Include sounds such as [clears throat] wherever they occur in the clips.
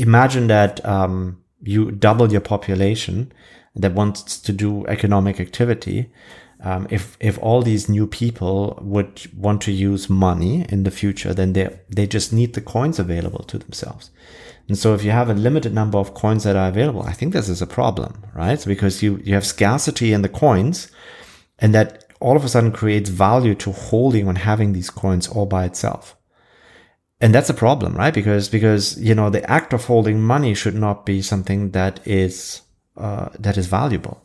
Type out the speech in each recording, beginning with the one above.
imagine that um, you double your population that wants to do economic activity. Um, if if all these new people would want to use money in the future, then they they just need the coins available to themselves. And so if you have a limited number of coins that are available, I think this is a problem, right? Because you you have scarcity in the coins, and that all of a sudden creates value to holding and having these coins all by itself and that's a problem right because because you know the act of holding money should not be something that is uh, that is valuable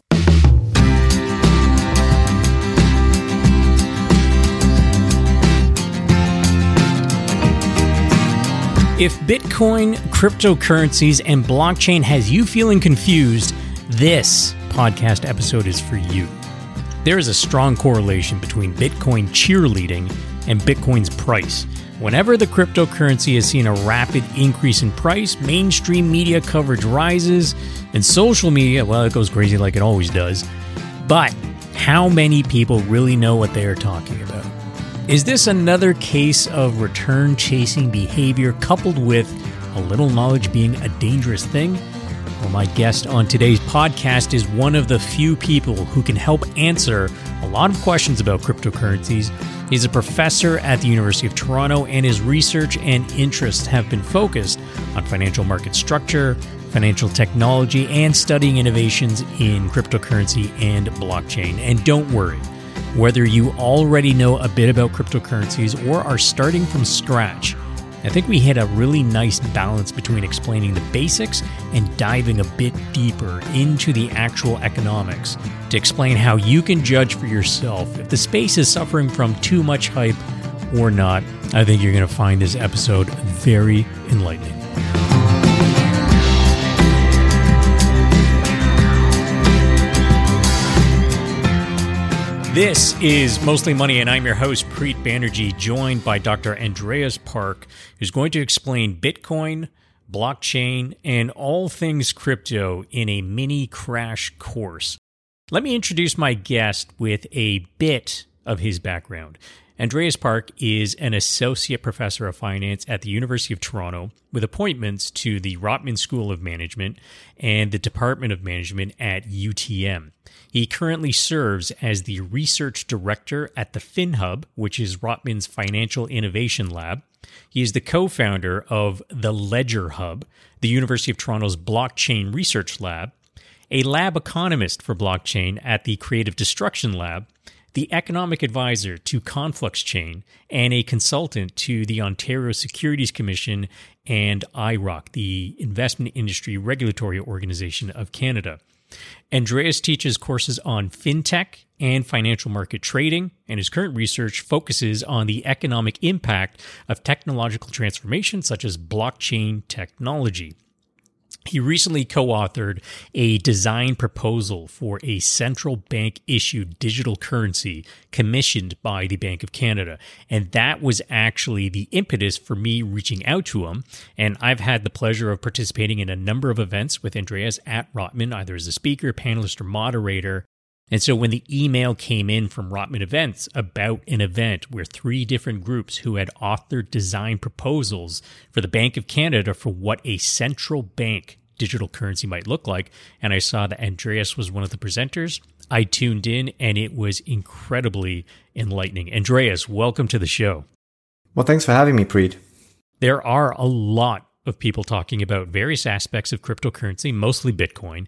If Bitcoin, cryptocurrencies, and blockchain has you feeling confused, this podcast episode is for you. There is a strong correlation between Bitcoin cheerleading and Bitcoin's price. Whenever the cryptocurrency has seen a rapid increase in price, mainstream media coverage rises, and social media, well, it goes crazy like it always does. But how many people really know what they are talking about? Is this another case of return chasing behavior coupled with a little knowledge being a dangerous thing? Well, my guest on today's podcast is one of the few people who can help answer a lot of questions about cryptocurrencies He's a professor at the University of Toronto, and his research and interests have been focused on financial market structure, financial technology, and studying innovations in cryptocurrency and blockchain. And don't worry, whether you already know a bit about cryptocurrencies or are starting from scratch, I think we hit a really nice balance between explaining the basics and diving a bit deeper into the actual economics to explain how you can judge for yourself if the space is suffering from too much hype or not. I think you're going to find this episode very enlightening. This is Mostly Money, and I'm your host, Preet Banerjee, joined by Dr. Andreas Park, who's going to explain Bitcoin, blockchain, and all things crypto in a mini crash course. Let me introduce my guest with a bit of his background. Andreas Park is an associate professor of finance at the University of Toronto with appointments to the Rotman School of Management and the Department of Management at UTM. He currently serves as the research director at the FinHub, which is Rotman's financial innovation lab. He is the co founder of the Ledger Hub, the University of Toronto's blockchain research lab, a lab economist for blockchain at the Creative Destruction Lab, the economic advisor to Conflux Chain, and a consultant to the Ontario Securities Commission and IIROC, the Investment Industry Regulatory Organization of Canada. Andreas teaches courses on fintech and financial market trading, and his current research focuses on the economic impact of technological transformation such as blockchain technology. He recently co authored a design proposal for a central bank issued digital currency commissioned by the Bank of Canada. And that was actually the impetus for me reaching out to him. And I've had the pleasure of participating in a number of events with Andreas at Rotman, either as a speaker, panelist, or moderator. And so when the email came in from Rotman Events about an event where three different groups who had authored design proposals for the Bank of Canada for what a central bank digital currency might look like, and I saw that Andreas was one of the presenters, I tuned in and it was incredibly enlightening. Andreas, welcome to the show. Well, thanks for having me, Preet. There are a lot of people talking about various aspects of cryptocurrency, mostly Bitcoin.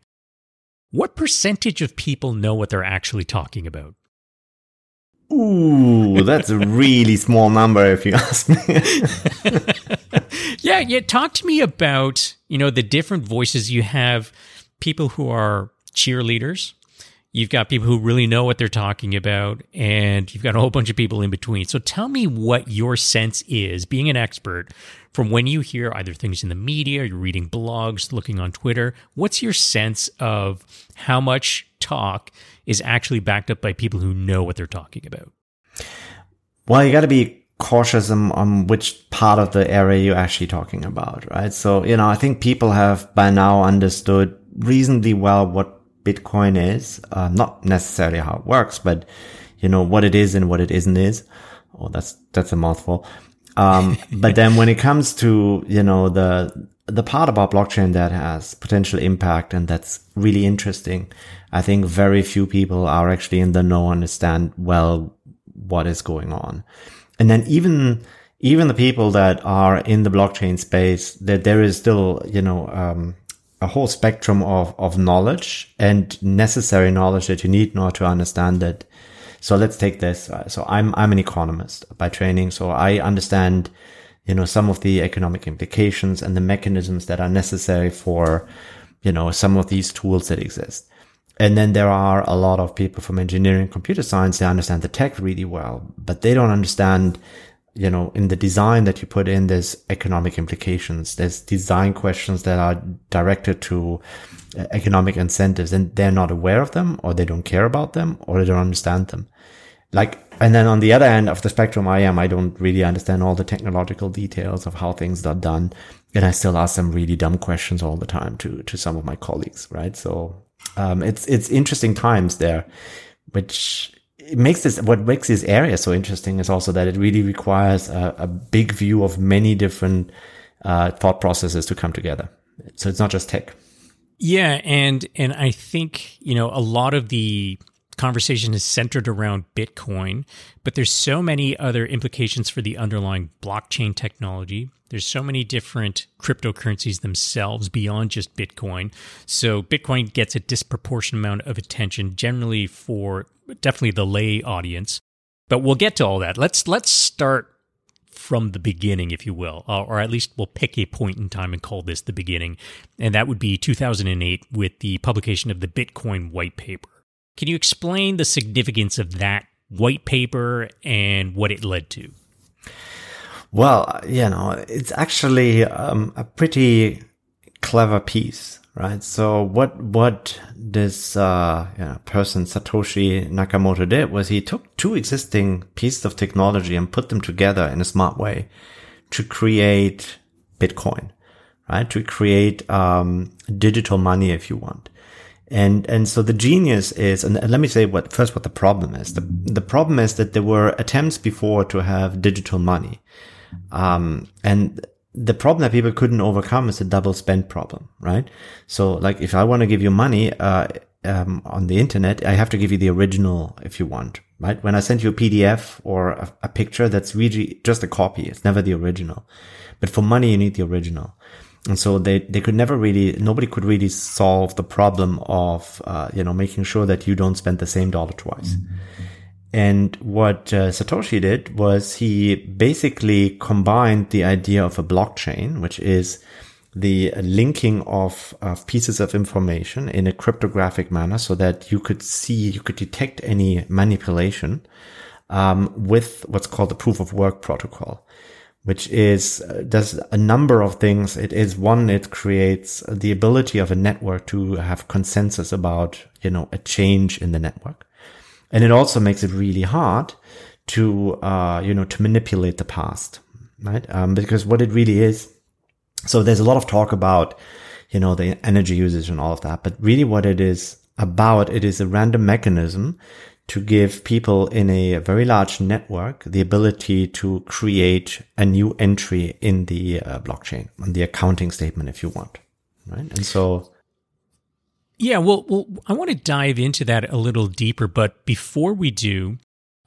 What percentage of people know what they're actually talking about? Ooh, that's a really [laughs] small number if you ask me. yeah, yeah. Talk to me about, you know, the different voices you have, people who are cheerleaders, you've got people who really know what they're talking about, and you've got a whole bunch of people in between. So tell me what your sense is, being an expert, from when you hear either things in the media, you're reading blogs, looking on Twitter. What's your sense of how much talk is actually backed up by people who know what they're talking about? Well, you got to be cautious on, on, which part of the area you're actually talking about, right? So, you know, I think people have by now understood reasonably well what Bitcoin is, uh, not necessarily how it works, but you know, what it is and what it isn't is. Oh, that's, that's a mouthful. Um, but then when it comes to, you know, the, the part about blockchain that has potential impact and that's really interesting, I think very few people are actually in the know understand well what is going on. And then even even the people that are in the blockchain space, that there is still, you know, um, a whole spectrum of, of knowledge and necessary knowledge that you need in order to understand it. So let's take this. So I'm, I'm an economist by training. So I understand you know, some of the economic implications and the mechanisms that are necessary for, you know, some of these tools that exist. And then there are a lot of people from engineering, computer science, they understand the tech really well, but they don't understand, you know, in the design that you put in, there's economic implications. There's design questions that are directed to uh, economic incentives and they're not aware of them or they don't care about them or they don't understand them. Like and then on the other end of the spectrum, I am, I don't really understand all the technological details of how things are done. And I still ask some really dumb questions all the time to, to some of my colleagues, right? So, um, it's, it's interesting times there, which makes this, what makes this area so interesting is also that it really requires a, a big view of many different, uh, thought processes to come together. So it's not just tech. Yeah. And, and I think, you know, a lot of the, conversation is centered around Bitcoin, but there's so many other implications for the underlying blockchain technology. There's so many different cryptocurrencies themselves beyond just Bitcoin. So Bitcoin gets a disproportionate amount of attention generally for definitely the lay audience. But we'll get to all that. Let's let's start from the beginning, if you will, or at least we'll pick a point in time and call this the beginning. And that would be 2008 with the publication of the Bitcoin white paper. Can you explain the significance of that white paper and what it led to? Well, you know, it's actually um, a pretty clever piece, right? So what what this uh, you know, person Satoshi Nakamoto did was he took two existing pieces of technology and put them together in a smart way to create Bitcoin, right? To create um, digital money, if you want. And, and so the genius is, and let me say what, first what the problem is. The, the problem is that there were attempts before to have digital money. Um, and the problem that people couldn't overcome is the double spend problem, right? So like if I want to give you money, uh, um, on the internet, I have to give you the original if you want, right? When I send you a PDF or a, a picture, that's really just a copy. It's never the original. But for money, you need the original. And so they, they could never really, nobody could really solve the problem of, uh, you know, making sure that you don't spend the same dollar twice. Mm-hmm. And what uh, Satoshi did was he basically combined the idea of a blockchain, which is the linking of, of pieces of information in a cryptographic manner so that you could see, you could detect any manipulation, um, with what's called the proof of work protocol which is uh, does a number of things. It is one, it creates the ability of a network to have consensus about, you know, a change in the network. And it also makes it really hard to, uh, you know, to manipulate the past, right? Um, because what it really is, so there's a lot of talk about, you know, the energy usage and all of that, but really what it is about, it is a random mechanism to give people in a very large network the ability to create a new entry in the uh, blockchain on the accounting statement if you want right and so yeah well, well i want to dive into that a little deeper but before we do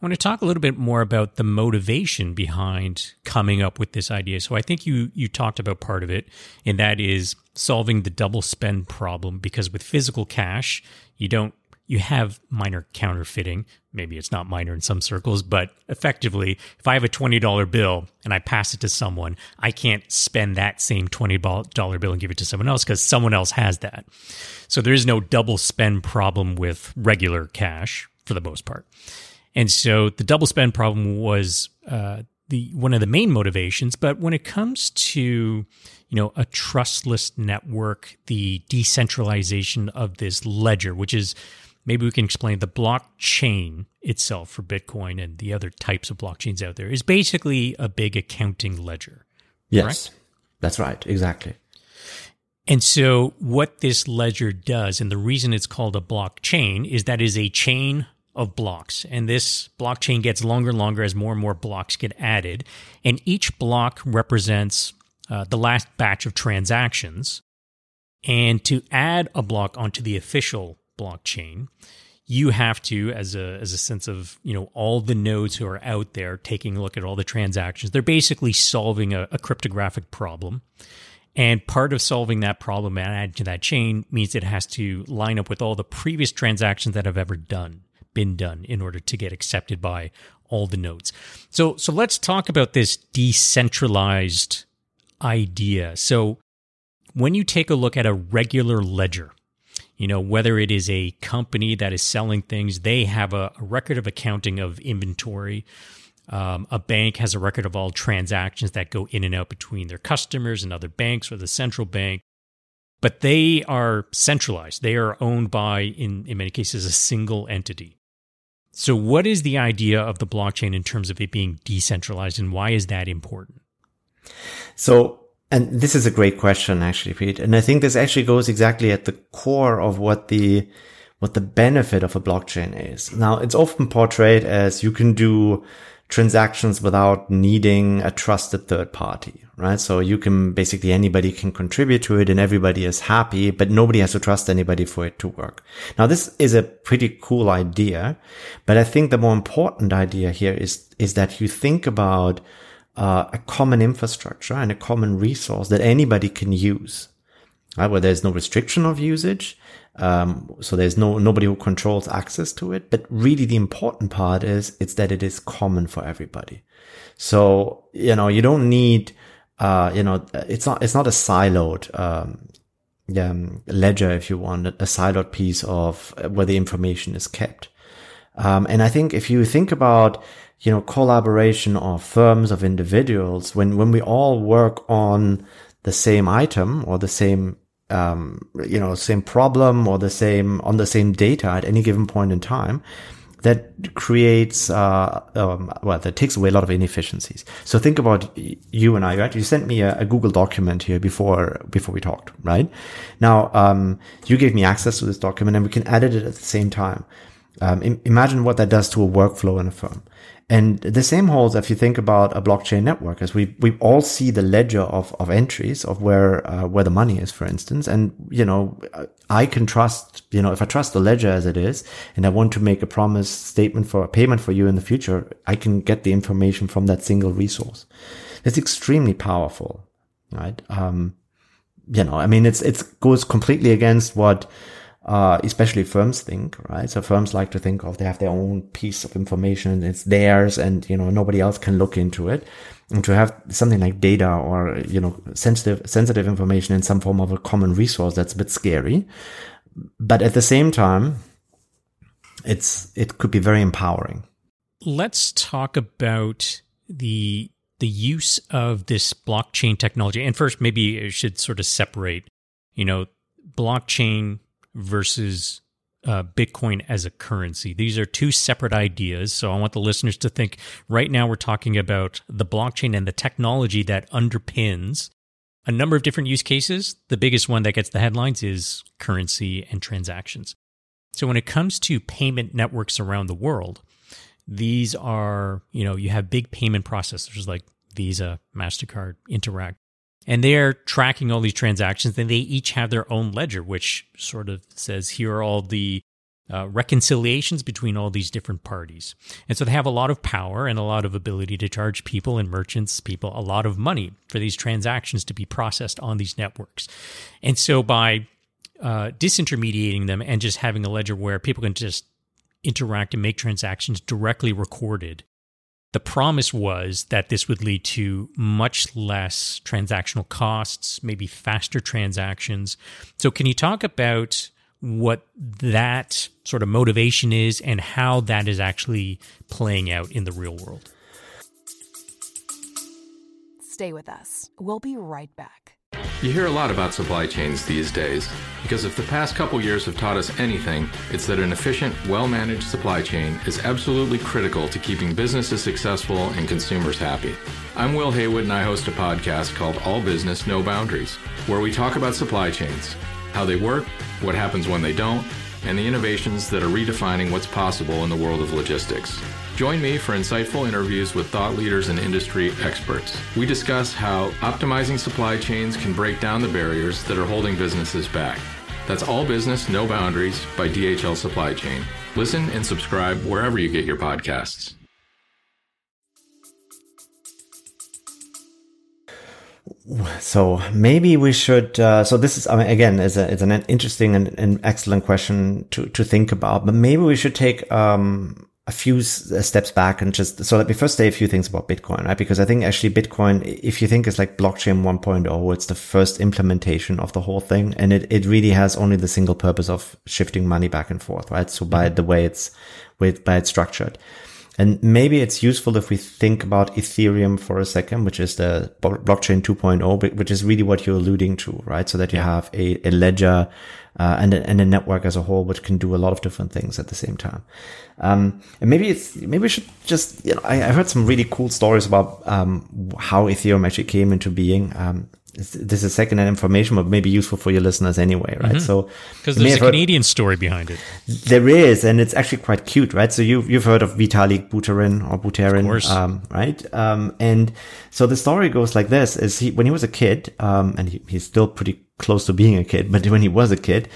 I want to talk a little bit more about the motivation behind coming up with this idea. So I think you you talked about part of it, and that is solving the double spend problem. Because with physical cash, you don't you have minor counterfeiting. Maybe it's not minor in some circles, but effectively, if I have a $20 bill and I pass it to someone, I can't spend that same $20 bill and give it to someone else because someone else has that. So there is no double spend problem with regular cash for the most part. And so the double spend problem was uh, the one of the main motivations. But when it comes to you know a trustless network, the decentralization of this ledger, which is maybe we can explain the blockchain itself for Bitcoin and the other types of blockchains out there is basically a big accounting ledger. Yes, correct? that's right. Exactly. And so, what this ledger does, and the reason it's called a blockchain, is that is a chain of blocks. And this blockchain gets longer and longer as more and more blocks get added. And each block represents uh, the last batch of transactions. And to add a block onto the official blockchain, you have to, as a as a sense of you know all the nodes who are out there taking a look at all the transactions, they're basically solving a, a cryptographic problem. And part of solving that problem and adding to that chain means it has to line up with all the previous transactions that have ever done been done in order to get accepted by all the nodes. So so let's talk about this decentralized idea. So when you take a look at a regular ledger, you know, whether it is a company that is selling things, they have a, a record of accounting of inventory. Um, a bank has a record of all transactions that go in and out between their customers and other banks or the central bank. But they are centralized. They are owned by, in, in many cases, a single entity. So, what is the idea of the blockchain in terms of it being decentralized, and why is that important? So, and this is a great question, actually, Preet. And I think this actually goes exactly at the core of what the what the benefit of a blockchain is. Now, it's often portrayed as you can do transactions without needing a trusted third party, right? So you can basically anybody can contribute to it and everybody is happy, but nobody has to trust anybody for it to work. Now this is a pretty cool idea, but I think the more important idea here is, is that you think about uh, a common infrastructure and a common resource that anybody can use, right? Where there's no restriction of usage um, so there's no nobody who controls access to it. But really, the important part is it's that it is common for everybody. So you know you don't need uh, you know it's not it's not a siloed um, um, ledger if you want a siloed piece of where the information is kept. Um, and I think if you think about you know collaboration of firms of individuals when when we all work on the same item or the same um, you know, same problem or the same on the same data at any given point in time, that creates uh, um, well, that takes away a lot of inefficiencies. So think about you and I, right? You sent me a, a Google document here before before we talked, right? Now um, you gave me access to this document, and we can edit it at the same time. Um, imagine what that does to a workflow in a firm. And the same holds if you think about a blockchain network, as we we all see the ledger of, of entries of where uh, where the money is, for instance. And you know, I can trust you know if I trust the ledger as it is, and I want to make a promise statement for a payment for you in the future, I can get the information from that single resource. It's extremely powerful, right? Um, you know, I mean, it's it goes completely against what uh, especially firms think, right? So firms like to think of they have their own piece of information, it's theirs, and you know nobody else can look into it. And to have something like data or you know sensitive sensitive information in some form of a common resource, that's a bit scary. But at the same time, it's it could be very empowering. Let's talk about the the use of this blockchain technology. And first, maybe it should sort of separate, you know, blockchain versus uh, Bitcoin as a currency. These are two separate ideas. So I want the listeners to think right now we're talking about the blockchain and the technology that underpins a number of different use cases. The biggest one that gets the headlines is currency and transactions. So when it comes to payment networks around the world, these are, you know, you have big payment processors like Visa, MasterCard, Interac and they're tracking all these transactions and they each have their own ledger which sort of says here are all the uh, reconciliations between all these different parties. And so they have a lot of power and a lot of ability to charge people and merchants people a lot of money for these transactions to be processed on these networks. And so by uh, disintermediating them and just having a ledger where people can just interact and make transactions directly recorded the promise was that this would lead to much less transactional costs, maybe faster transactions. So, can you talk about what that sort of motivation is and how that is actually playing out in the real world? Stay with us. We'll be right back. You hear a lot about supply chains these days because if the past couple years have taught us anything, it's that an efficient, well managed supply chain is absolutely critical to keeping businesses successful and consumers happy. I'm Will Haywood and I host a podcast called All Business, No Boundaries, where we talk about supply chains, how they work, what happens when they don't, and the innovations that are redefining what's possible in the world of logistics. Join me for insightful interviews with thought leaders and industry experts. We discuss how optimizing supply chains can break down the barriers that are holding businesses back. That's All Business, No Boundaries by DHL Supply Chain. Listen and subscribe wherever you get your podcasts. So maybe we should. Uh, so this is I mean, again is a, it's an interesting and, and, excellent question to to think about. But maybe we should take um, a few uh, steps back and just so let me first say a few things about Bitcoin, right? Because I think actually Bitcoin, if you think it's like blockchain 1.0, it's the first implementation of the whole thing, and it it really has only the single purpose of shifting money back and forth, right? So by the way it's with by it's structured. And maybe it's useful if we think about Ethereum for a second, which is the blockchain 2.0, which is really what you're alluding to, right? So that you have a, a ledger uh, and, a, and a network as a whole, which can do a lot of different things at the same time. Um, and maybe it's maybe we should just you know I, I heard some really cool stories about um, how Ethereum actually came into being. Um, this is second-hand information, but maybe useful for your listeners anyway, right? Mm-hmm. So because there's a Canadian story behind it. There is, and it's actually quite cute, right? So you you've heard of Vitalik Buterin or Buterin, um, right? Um, and so the story goes like this: is he when he was a kid, um, and he, he's still pretty close to being a kid, but when he was a kid,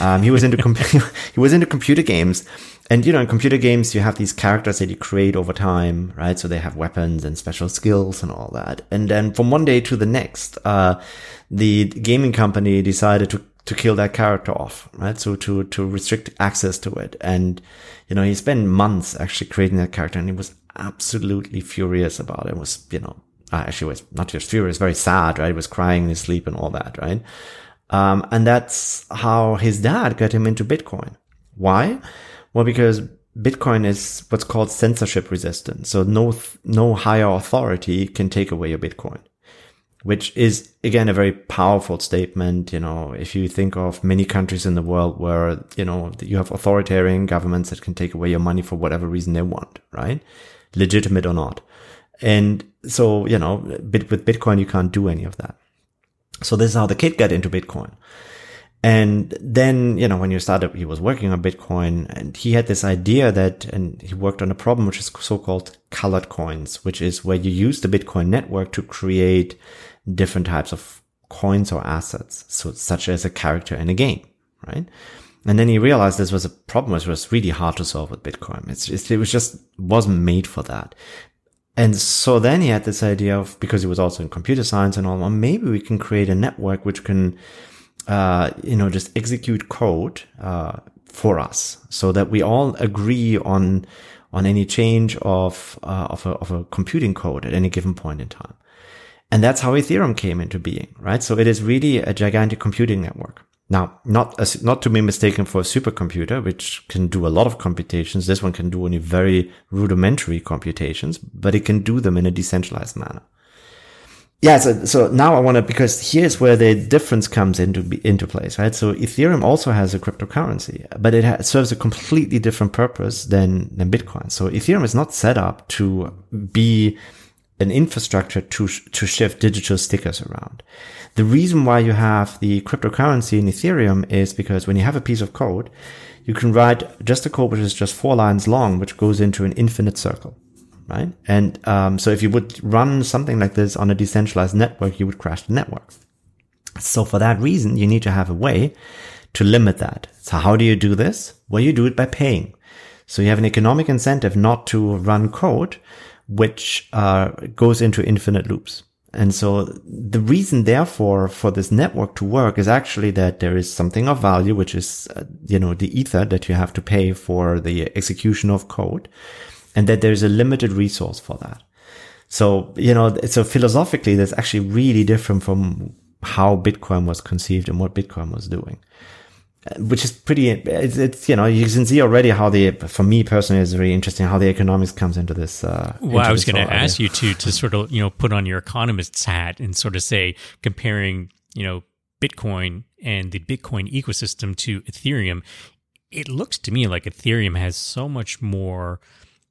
um, he was into com- [laughs] he was into computer games and you know, in computer games, you have these characters that you create over time, right? So they have weapons and special skills and all that. And then from one day to the next, uh, the gaming company decided to to kill that character off, right? So to to restrict access to it. And you know, he spent months actually creating that character, and he was absolutely furious about it. it was you know, actually was not just furious, very sad, right? Was crying in his sleep and all that, right? Um, and that's how his dad got him into Bitcoin. Why? Well, because Bitcoin is what's called censorship resistant. So no, no higher authority can take away your Bitcoin, which is again a very powerful statement. You know, if you think of many countries in the world where, you know, you have authoritarian governments that can take away your money for whatever reason they want, right? Legitimate or not. And so, you know, with Bitcoin, you can't do any of that. So this is how the kid got into Bitcoin. And then, you know, when you started, he was working on Bitcoin and he had this idea that, and he worked on a problem which is so-called colored coins, which is where you use the Bitcoin network to create different types of coins or assets. So such as a character in a game, right? And then he realized this was a problem which was really hard to solve with Bitcoin. It's it was just wasn't made for that. And so then he had this idea of, because he was also in computer science and all, well, maybe we can create a network which can uh, you know, just execute code uh, for us, so that we all agree on on any change of uh, of, a, of a computing code at any given point in time. And that's how Ethereum came into being, right? So it is really a gigantic computing network. Now, not not to be mistaken for a supercomputer, which can do a lot of computations. This one can do only very rudimentary computations, but it can do them in a decentralized manner yeah, so, so now I want to, because here's where the difference comes into, into place, right? So Ethereum also has a cryptocurrency, but it, it serves a completely different purpose than, than Bitcoin. So Ethereum is not set up to be an infrastructure to, to shift digital stickers around. The reason why you have the cryptocurrency in Ethereum is because when you have a piece of code, you can write just a code which is just four lines long, which goes into an infinite circle right? And um, so if you would run something like this on a decentralized network, you would crash the network. So for that reason, you need to have a way to limit that. So how do you do this? Well, you do it by paying. So you have an economic incentive not to run code, which uh, goes into infinite loops. And so the reason, therefore, for this network to work is actually that there is something of value, which is, uh, you know, the ether that you have to pay for the execution of code and that there's a limited resource for that. So, you know, so philosophically, that's actually really different from how Bitcoin was conceived and what Bitcoin was doing, which is pretty, it's, it's you know, you can see already how the, for me personally, is very interesting how the economics comes into this. Uh, well, I was going to ask you to, to sort of, you know, put on your economist's hat and sort of say, comparing, you know, Bitcoin and the Bitcoin ecosystem to Ethereum, it looks to me like Ethereum has so much more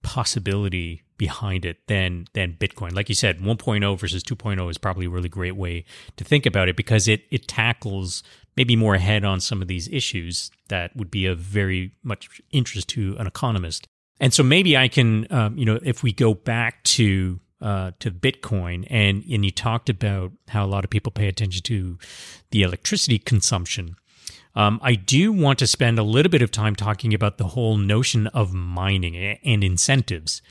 possibility behind it than than Bitcoin. Like you said, 1.0 versus 2.0 is probably a really great way to think about it because it it tackles maybe more ahead on some of these issues that would be of very much interest to an economist. And so maybe I can, um, you know, if we go back to uh, to Bitcoin, and and you talked about how a lot of people pay attention to the electricity consumption. Um, I do want to spend a little bit of time talking about the whole notion of mining and incentives.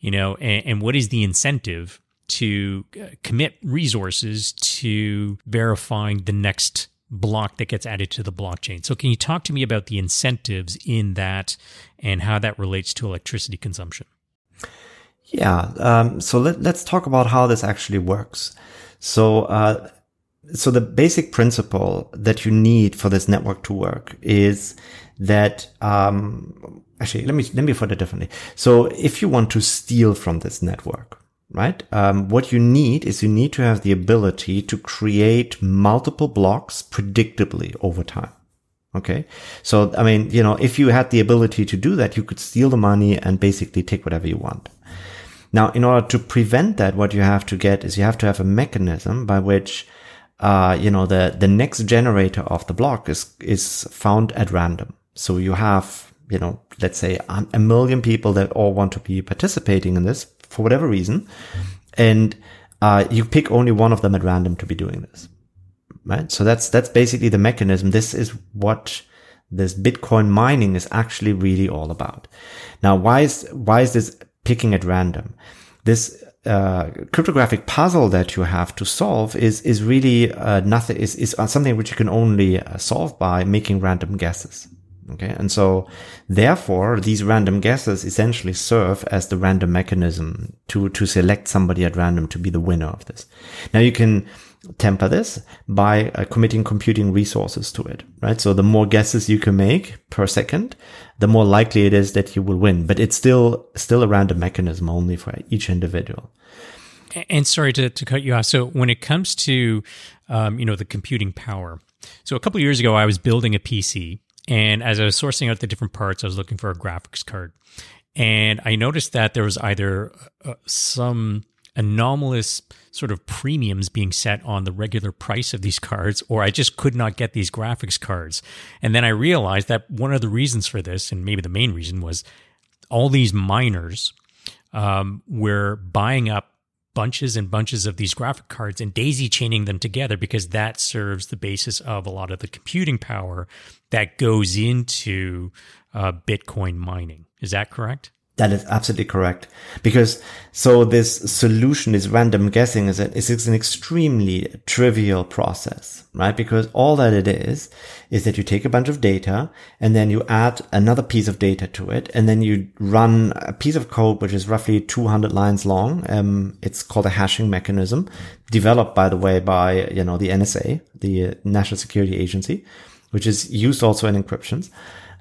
You know, and, and what is the incentive to uh, commit resources to verifying the next block that gets added to the blockchain. So, can you talk to me about the incentives in that and how that relates to electricity consumption? Yeah. Um, so let, us talk about how this actually works. So, uh, so the basic principle that you need for this network to work is that um, actually let me let me put it differently. So if you want to steal from this network, right? Um, what you need is you need to have the ability to create multiple blocks predictably over time. Okay. So, I mean, you know, if you had the ability to do that, you could steal the money and basically take whatever you want. Now, in order to prevent that, what you have to get is you have to have a mechanism by which, uh, you know, the, the next generator of the block is, is found at random. So you have, you know, let's say a million people that all want to be participating in this for whatever reason. And, uh, you pick only one of them at random to be doing this. Right. So that's, that's basically the mechanism. This is what this Bitcoin mining is actually really all about. Now, why is, why is this picking at random? This, uh, cryptographic puzzle that you have to solve is, is really, uh, nothing, is, is something which you can only uh, solve by making random guesses. Okay. And so therefore these random guesses essentially serve as the random mechanism to, to select somebody at random to be the winner of this. Now you can temper this by uh, committing computing resources to it, right? So the more guesses you can make per second, the more likely it is that you will win, but it's still, still a random mechanism only for each individual. And sorry to, to cut you off. So when it comes to, um, you know, the computing power, so a couple years ago, I was building a PC and as I was sourcing out the different parts, I was looking for a graphics card. And I noticed that there was either uh, some anomalous sort of premiums being set on the regular price of these cards, or I just could not get these graphics cards. And then I realized that one of the reasons for this, and maybe the main reason, was all these miners um, were buying up bunches and bunches of these graphic cards and daisy chaining them together because that serves the basis of a lot of the computing power that goes into uh, Bitcoin mining. Is that correct? That is absolutely correct. Because so this solution, is random guessing is, a, is an extremely trivial process, right? Because all that it is, is that you take a bunch of data and then you add another piece of data to it. And then you run a piece of code, which is roughly 200 lines long. Um, it's called a hashing mechanism developed, by the way, by, you know, the NSA, the National Security Agency, which is used also in encryptions.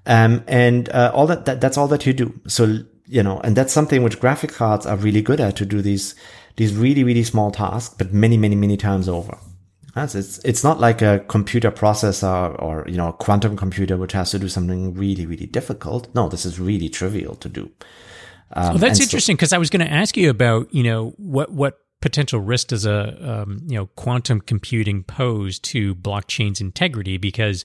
Um, and, uh, all that, that, that's all that you do. So you know, and that's something which graphic cards are really good at to do these, these really, really small tasks, but many, many, many times over. it's, it's not like a computer processor or, you know, a quantum computer, which has to do something really, really difficult. No, this is really trivial to do. Um, that's interesting because so, I was going to ask you about, you know, what, what potential risk does a, um, you know, quantum computing pose to blockchain's integrity? Because,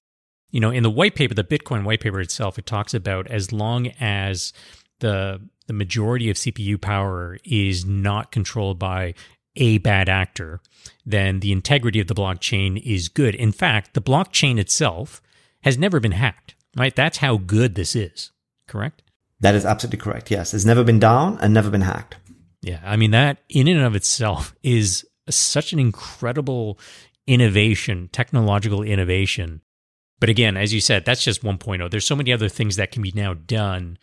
you know, in the white paper, the Bitcoin white paper itself, it talks about as long as the the majority of CPU power is not controlled by a bad actor, then the integrity of the blockchain is good. In fact, the blockchain itself has never been hacked, right? That's how good this is, correct? That is absolutely correct. Yes. It's never been down and never been hacked. Yeah. I mean, that in and of itself [laughs] is such an incredible innovation, technological innovation. But again, as you said, that's just 1.0. There's so many other things that can be now done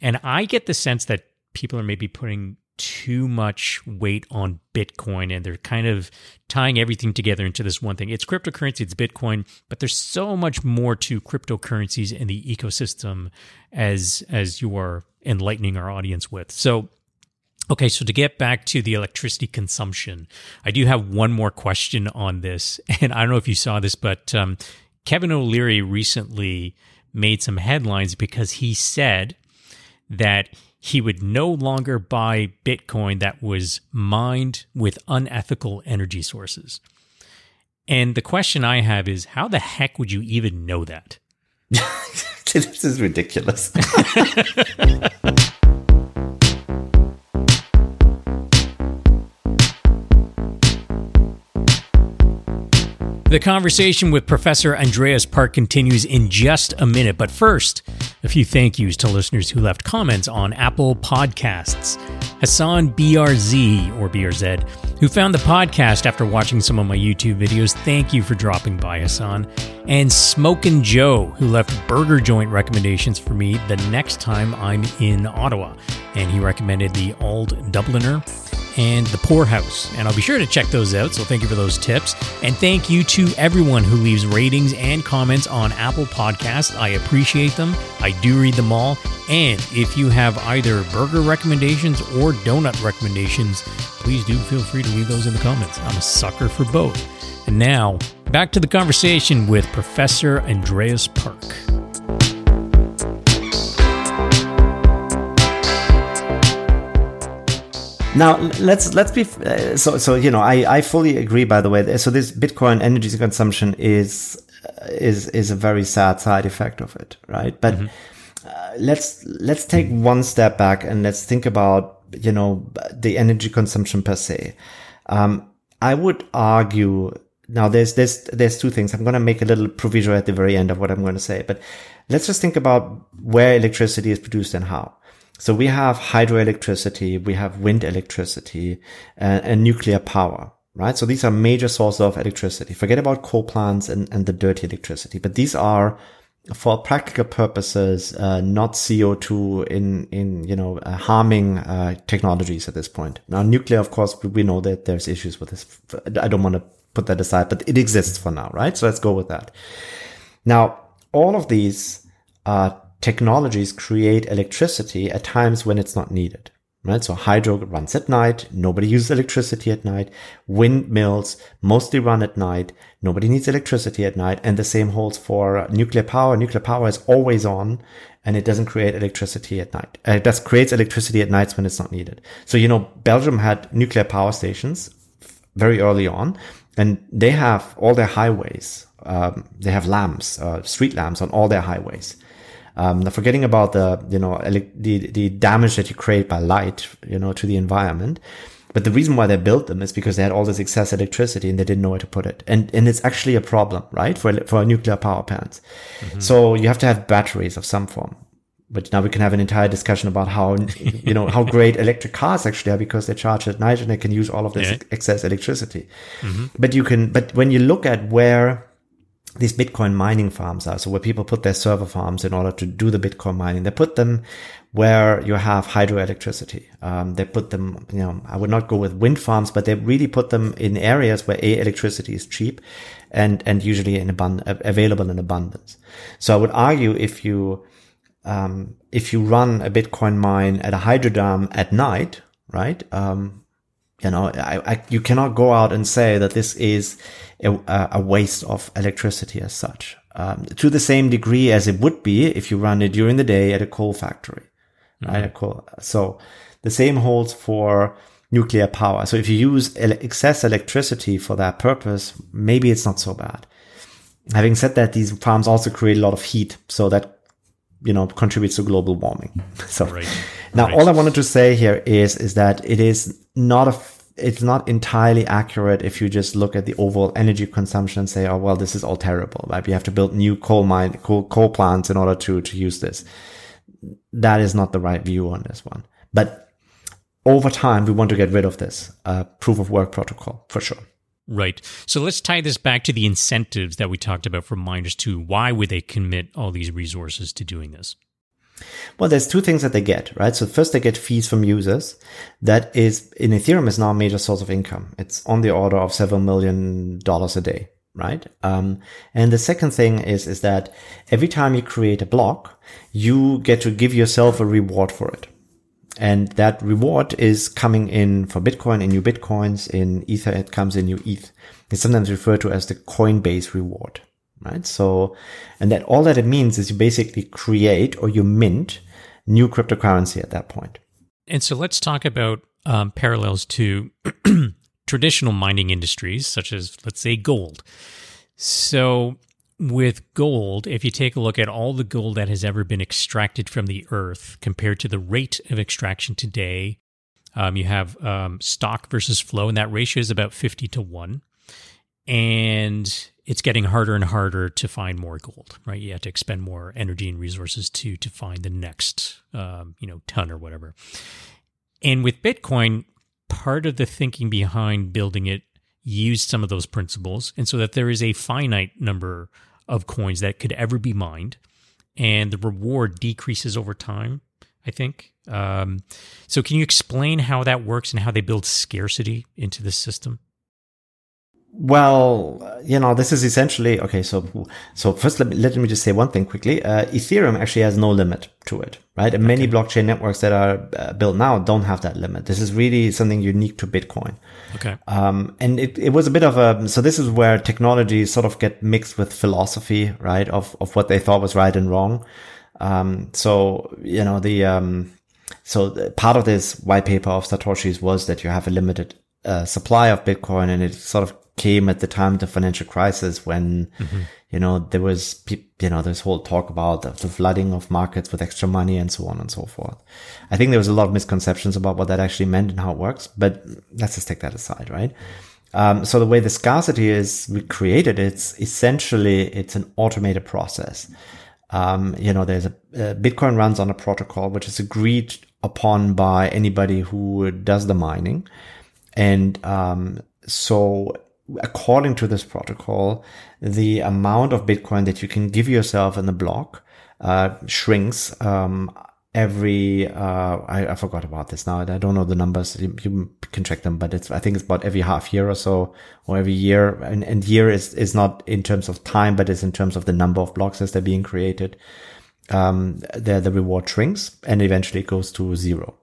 and I get the sense that people are maybe putting too much weight on Bitcoin and they're kind of tying everything together into this one thing. It's cryptocurrency, it's Bitcoin, but there's so much more to cryptocurrencies and the ecosystem as as you are enlightening our audience with. So Okay, so to get back to the electricity consumption, I do have one more question on this. [laughs] And I don't know if you saw this, but um, Kevin O'Leary recently made some headlines because he said that he would no longer buy Bitcoin that was mined with unethical energy sources. And the question I have is how the heck would you even know that? [laughs] this is ridiculous. [laughs] The conversation with Professor Andreas Park continues in just a minute, but first, a few thank yous to listeners who left comments on Apple Podcasts. Hassan BRZ or BRZ, who found the podcast after watching some of my YouTube videos. Thank you for dropping by, Hassan. And Smokin' Joe, who left burger joint recommendations for me the next time I'm in Ottawa. And he recommended the Old Dubliner and The Poorhouse. And I'll be sure to check those out. So thank you for those tips. And thank you to everyone who leaves ratings and comments on Apple Podcasts. I appreciate them. I do read them all. And if you have either burger recommendations or donut recommendations, please do feel free to leave those in the comments. I'm a sucker for both. And now, back to the conversation with Professor Andreas Park. Now let's let's be uh, so so you know I I fully agree by the way so this Bitcoin energy consumption is uh, is is a very sad side effect of it right? But mm-hmm. uh, let's let's take one step back and let's think about you know the energy consumption per se. Um, I would argue now there's there's there's two things. I'm going to make a little proviso at the very end of what I'm going to say but let's just think about where electricity is produced and how so we have hydroelectricity, we have wind electricity, uh, and nuclear power, right? So these are major sources of electricity. Forget about coal plants and, and the dirty electricity, but these are for practical purposes, uh, not CO2 in, in, you know, uh, harming, uh, technologies at this point. Now, nuclear, of course, we know that there's issues with this. I don't want to put that aside, but it exists for now, right? So let's go with that. Now, all of these, are technologies create electricity at times when it's not needed. Right? So hydro runs at night. Nobody uses electricity at night. Windmills mostly run at night. Nobody needs electricity at night. And the same holds for nuclear power. Nuclear power is always on and it doesn't create electricity at night. Uh, it does creates electricity at nights when it's not needed. So, you know, Belgium had nuclear power stations very early on and they have all their highways. Um, they have lamps, uh, street lamps on all their highways. Um, now forgetting about the, you know, the, the damage that you create by light, you know, to the environment. But the reason why they built them is because they had all this excess electricity and they didn't know where to put it. And, and it's actually a problem, right? For, for nuclear power plants. Mm-hmm. So you have to have batteries of some form. But now we can have an entire discussion about how, you know, how great electric cars actually are because they charge at night and they can use all of this yeah. excess electricity. Mm-hmm. But you can, but when you look at where these Bitcoin mining farms are. So where people put their server farms in order to do the Bitcoin mining, they put them where you have hydroelectricity. Um, they put them, you know, I would not go with wind farms, but they really put them in areas where a electricity is cheap and, and usually in abund- available in abundance. So I would argue if you, um, if you run a Bitcoin mine at a hydro dam at night, right? Um, you know, I, I, you cannot go out and say that this is a, a waste of electricity as such, um, to the same degree as it would be if you run it during the day at a coal factory, mm-hmm. right? Coal. So the same holds for nuclear power. So if you use excess electricity for that purpose, maybe it's not so bad. Having said that, these farms also create a lot of heat, so that you know contributes to global warming. [laughs] So right. now, right. all I wanted to say here is is that it is not a it's not entirely accurate if you just look at the overall energy consumption and say, oh, well, this is all terrible, right? We have to build new coal mine, coal, coal plants in order to, to use this. That is not the right view on this one. But over time, we want to get rid of this uh, proof of work protocol for sure. Right. So let's tie this back to the incentives that we talked about for miners too. Why would they commit all these resources to doing this? Well, there's two things that they get, right? So first they get fees from users. That is in Ethereum is now a major source of income. It's on the order of several million dollars a day, right? Um, and the second thing is, is that every time you create a block, you get to give yourself a reward for it. And that reward is coming in for Bitcoin in new Bitcoins. In Ether, it comes in new ETH. It's sometimes referred to as the Coinbase reward right? So, and that all that it means is you basically create or you mint new cryptocurrency at that point. And so let's talk about um, parallels to [clears throat] traditional mining industries, such as, let's say, gold. So, with gold, if you take a look at all the gold that has ever been extracted from the earth compared to the rate of extraction today, um, you have um, stock versus flow, and that ratio is about 50 to 1. And it's getting harder and harder to find more gold, right? You have to expend more energy and resources to to find the next, um, you know, ton or whatever. And with Bitcoin, part of the thinking behind building it used some of those principles, and so that there is a finite number of coins that could ever be mined, and the reward decreases over time. I think. Um, so, can you explain how that works and how they build scarcity into the system? Well, you know, this is essentially okay. So, so first, let me, let me just say one thing quickly. Uh, Ethereum actually has no limit to it, right? And many blockchain networks that are uh, built now don't have that limit. This is really something unique to Bitcoin. Okay. Um, and it, it was a bit of a so this is where technology sort of get mixed with philosophy, right? Of of what they thought was right and wrong. Um, so you know the um, so part of this white paper of Satoshi's was that you have a limited uh, supply of Bitcoin, and it sort of came at the time of the financial crisis when, mm-hmm. you know, there was, you know, this whole talk about the flooding of markets with extra money and so on and so forth. I think there was a lot of misconceptions about what that actually meant and how it works, but let's just take that aside, right? Um, so the way the scarcity is created, it's essentially, it's an automated process. Um, you know, there's a, uh, Bitcoin runs on a protocol which is agreed upon by anybody who does the mining. And, um, so according to this protocol, the amount of Bitcoin that you can give yourself in the block uh, shrinks um, every. Uh, I, I, forgot about this now. I don't know the numbers. You, you, can check them, but it's I think it's about every half year or so, or every year. And, and year is is not in terms of time, but it's in terms of the number of blocks as they're being created. Um, the the reward shrinks and eventually goes to zero.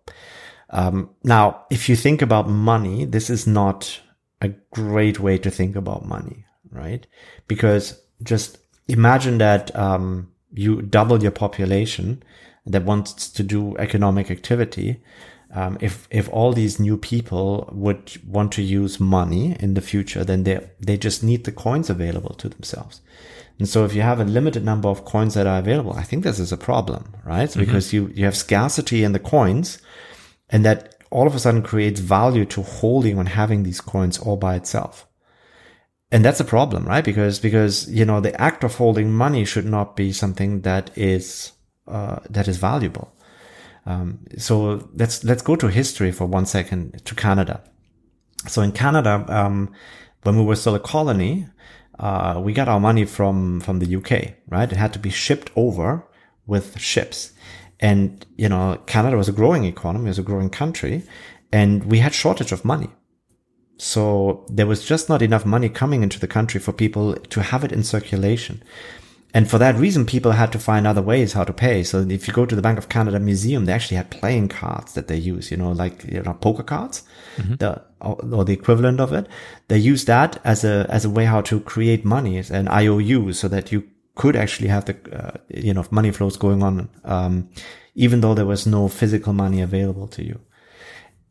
Um, now, if you think about money, this is not a great way to think about money, right? Because just imagine that um, you double your population that wants to do economic activity. Um, if if all these new people would want to use money in the future, then they they just need the coins available to themselves. And so if you have a limited number of coins that are available, I think this is a problem, right? Mm-hmm. Because you you have scarcity in the coins, and that all of a sudden creates value to holding and having these coins all by itself. And that's a problem, right? Because, because, you know, the act of holding money should not be something that is, uh, that is valuable. Um, so let's, let's go to history for one second to Canada. So in Canada, um, when we were still a colony, uh, we got our money from, from the UK, right? It had to be shipped over with ships. And, you know, Canada was a growing economy, it was a growing country, and we had shortage of money. So there was just not enough money coming into the country for people to have it in circulation. And for that reason, people had to find other ways how to pay. So if you go to the Bank of Canada Museum, they actually had playing cards that they use, you know, like, you know, poker cards, mm-hmm. the, or the equivalent of it. They use that as a, as a way how to create money, an IOU, so that you could actually have the uh, you know money flows going on, um, even though there was no physical money available to you.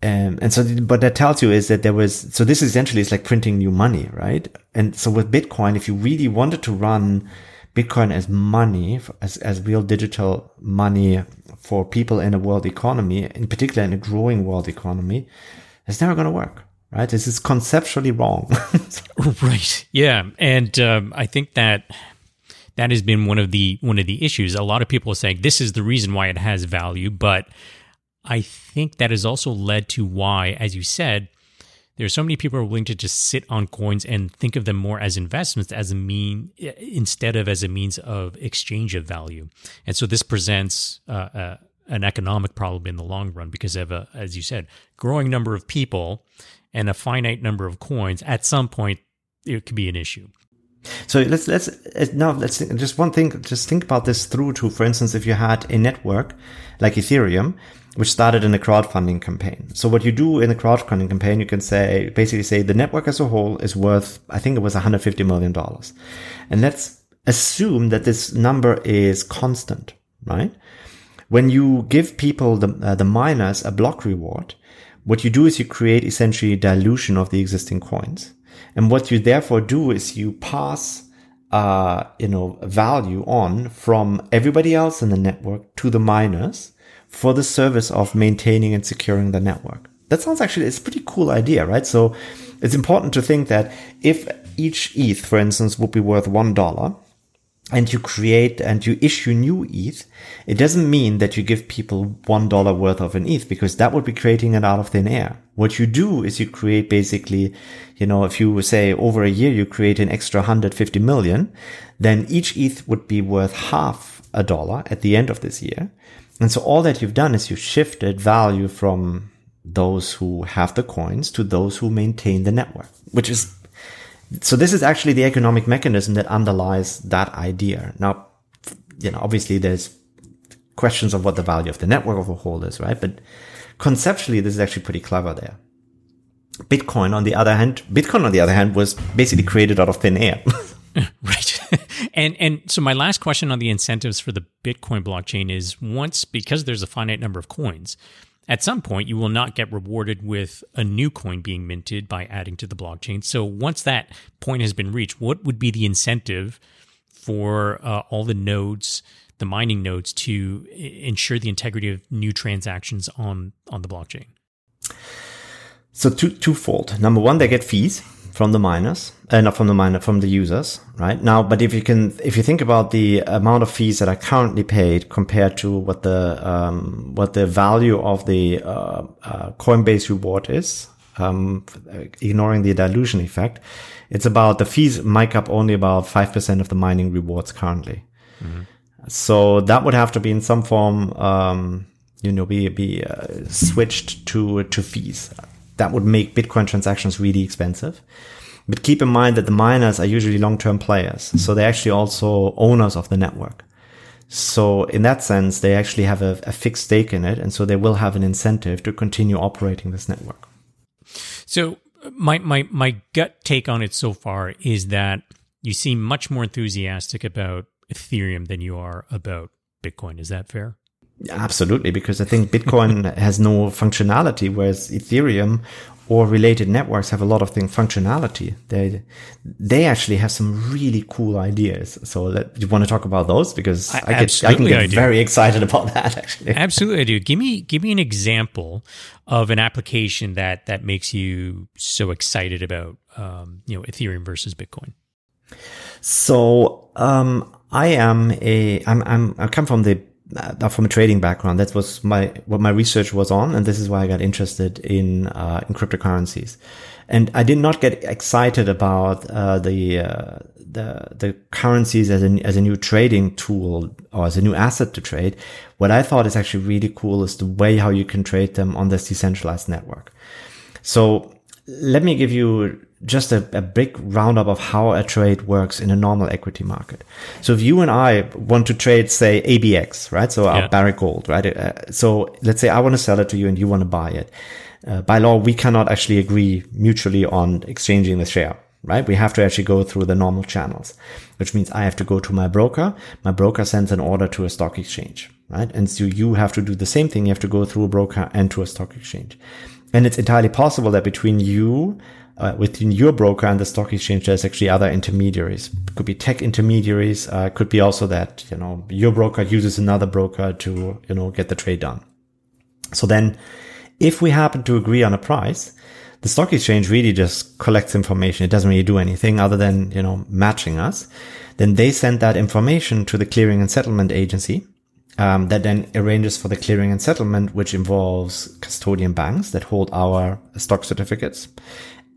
Um, and so, but that tells you is that there was, so this essentially is like printing new money, right? And so with Bitcoin, if you really wanted to run Bitcoin as money, as, as real digital money for people in a world economy, in particular in a growing world economy, it's never going to work, right? This is conceptually wrong. [laughs] right. Yeah. And um, I think that that has been one of the one of the issues. A lot of people are saying this is the reason why it has value, but I think that has also led to why, as you said, there are so many people are willing to just sit on coins and think of them more as investments as a mean instead of as a means of exchange of value. And so this presents uh, uh, an economic problem in the long run because of a, as you said, growing number of people and a finite number of coins. At some point, it could be an issue. So let's let's uh, now let's just one thing. Just think about this through to, for instance, if you had a network like Ethereum, which started in a crowdfunding campaign. So what you do in a crowdfunding campaign, you can say basically say the network as a whole is worth, I think it was 150 million dollars, and let's assume that this number is constant, right? When you give people the uh, the miners a block reward, what you do is you create essentially dilution of the existing coins. And what you therefore do is you pass, uh, you know, value on from everybody else in the network to the miners for the service of maintaining and securing the network. That sounds actually, it's a pretty cool idea, right? So it's important to think that if each ETH, for instance, would be worth one dollar, and you create and you issue new ETH, it doesn't mean that you give people one dollar worth of an ETH because that would be creating it out of thin air. What you do is you create basically, you know, if you say over a year you create an extra 150 million, then each ETH would be worth half a dollar at the end of this year. And so all that you've done is you shifted value from those who have the coins to those who maintain the network, which is so this is actually the economic mechanism that underlies that idea. Now, you know, obviously there's questions of what the value of the network of a whole is, right? But conceptually, this is actually pretty clever there. Bitcoin, on the other hand, Bitcoin, on the other hand, was basically created out of thin air. [laughs] [laughs] right. and and so my last question on the incentives for the Bitcoin blockchain is once because there's a finite number of coins, at some point, you will not get rewarded with a new coin being minted by adding to the blockchain. So once that point has been reached, what would be the incentive for uh, all the nodes, the mining nodes, to ensure the integrity of new transactions on on the blockchain? So two twofold. Number one, they get fees from the miners, uh, not from the miner, from the users, right? Now, but if you can, if you think about the amount of fees that are currently paid compared to what the, um, what the value of the, uh, uh, Coinbase reward is, um, ignoring the dilution effect, it's about the fees make up only about 5% of the mining rewards currently. Mm-hmm. So that would have to be in some form, um, you know, be, be, uh, switched to, to fees that would make Bitcoin transactions really expensive. But keep in mind that the miners are usually long-term players. So they're actually also owners of the network. So in that sense, they actually have a, a, fixed stake in it. And so they will have an incentive to continue operating this network. So my, my, my gut take on it so far is that you seem much more enthusiastic about Ethereum than you are about Bitcoin. Is that fair? Absolutely, because I think Bitcoin [laughs] has no functionality, whereas Ethereum or related networks have a lot of thing functionality. They they actually have some really cool ideas. So that, you want to talk about those because I, I get I can get I very excited about that. [laughs] Actually, absolutely, I do. Give me give me an example of an application that that makes you so excited about um, you know Ethereum versus Bitcoin. So um, I am a I'm, I'm I come from the uh, from a trading background. That was my what my research was on, and this is why I got interested in uh, in cryptocurrencies. And I did not get excited about uh, the uh, the the currencies as a as a new trading tool or as a new asset to trade. What I thought is actually really cool is the way how you can trade them on this decentralized network. So let me give you just a, a big roundup of how a trade works in a normal equity market. So if you and I want to trade, say, ABX, right? So our Barrick Gold, right? Uh, so let's say I want to sell it to you and you want to buy it. Uh, by law, we cannot actually agree mutually on exchanging the share, right? We have to actually go through the normal channels, which means I have to go to my broker. My broker sends an order to a stock exchange, right? And so you have to do the same thing. You have to go through a broker and to a stock exchange. And it's entirely possible that between you uh, within your broker and the stock exchange, there's actually other intermediaries. It could be tech intermediaries. Uh, could be also that, you know, your broker uses another broker to, you know, get the trade done. So then if we happen to agree on a price, the stock exchange really just collects information. It doesn't really do anything other than, you know, matching us. Then they send that information to the clearing and settlement agency. Um, that then arranges for the clearing and settlement, which involves custodian banks that hold our stock certificates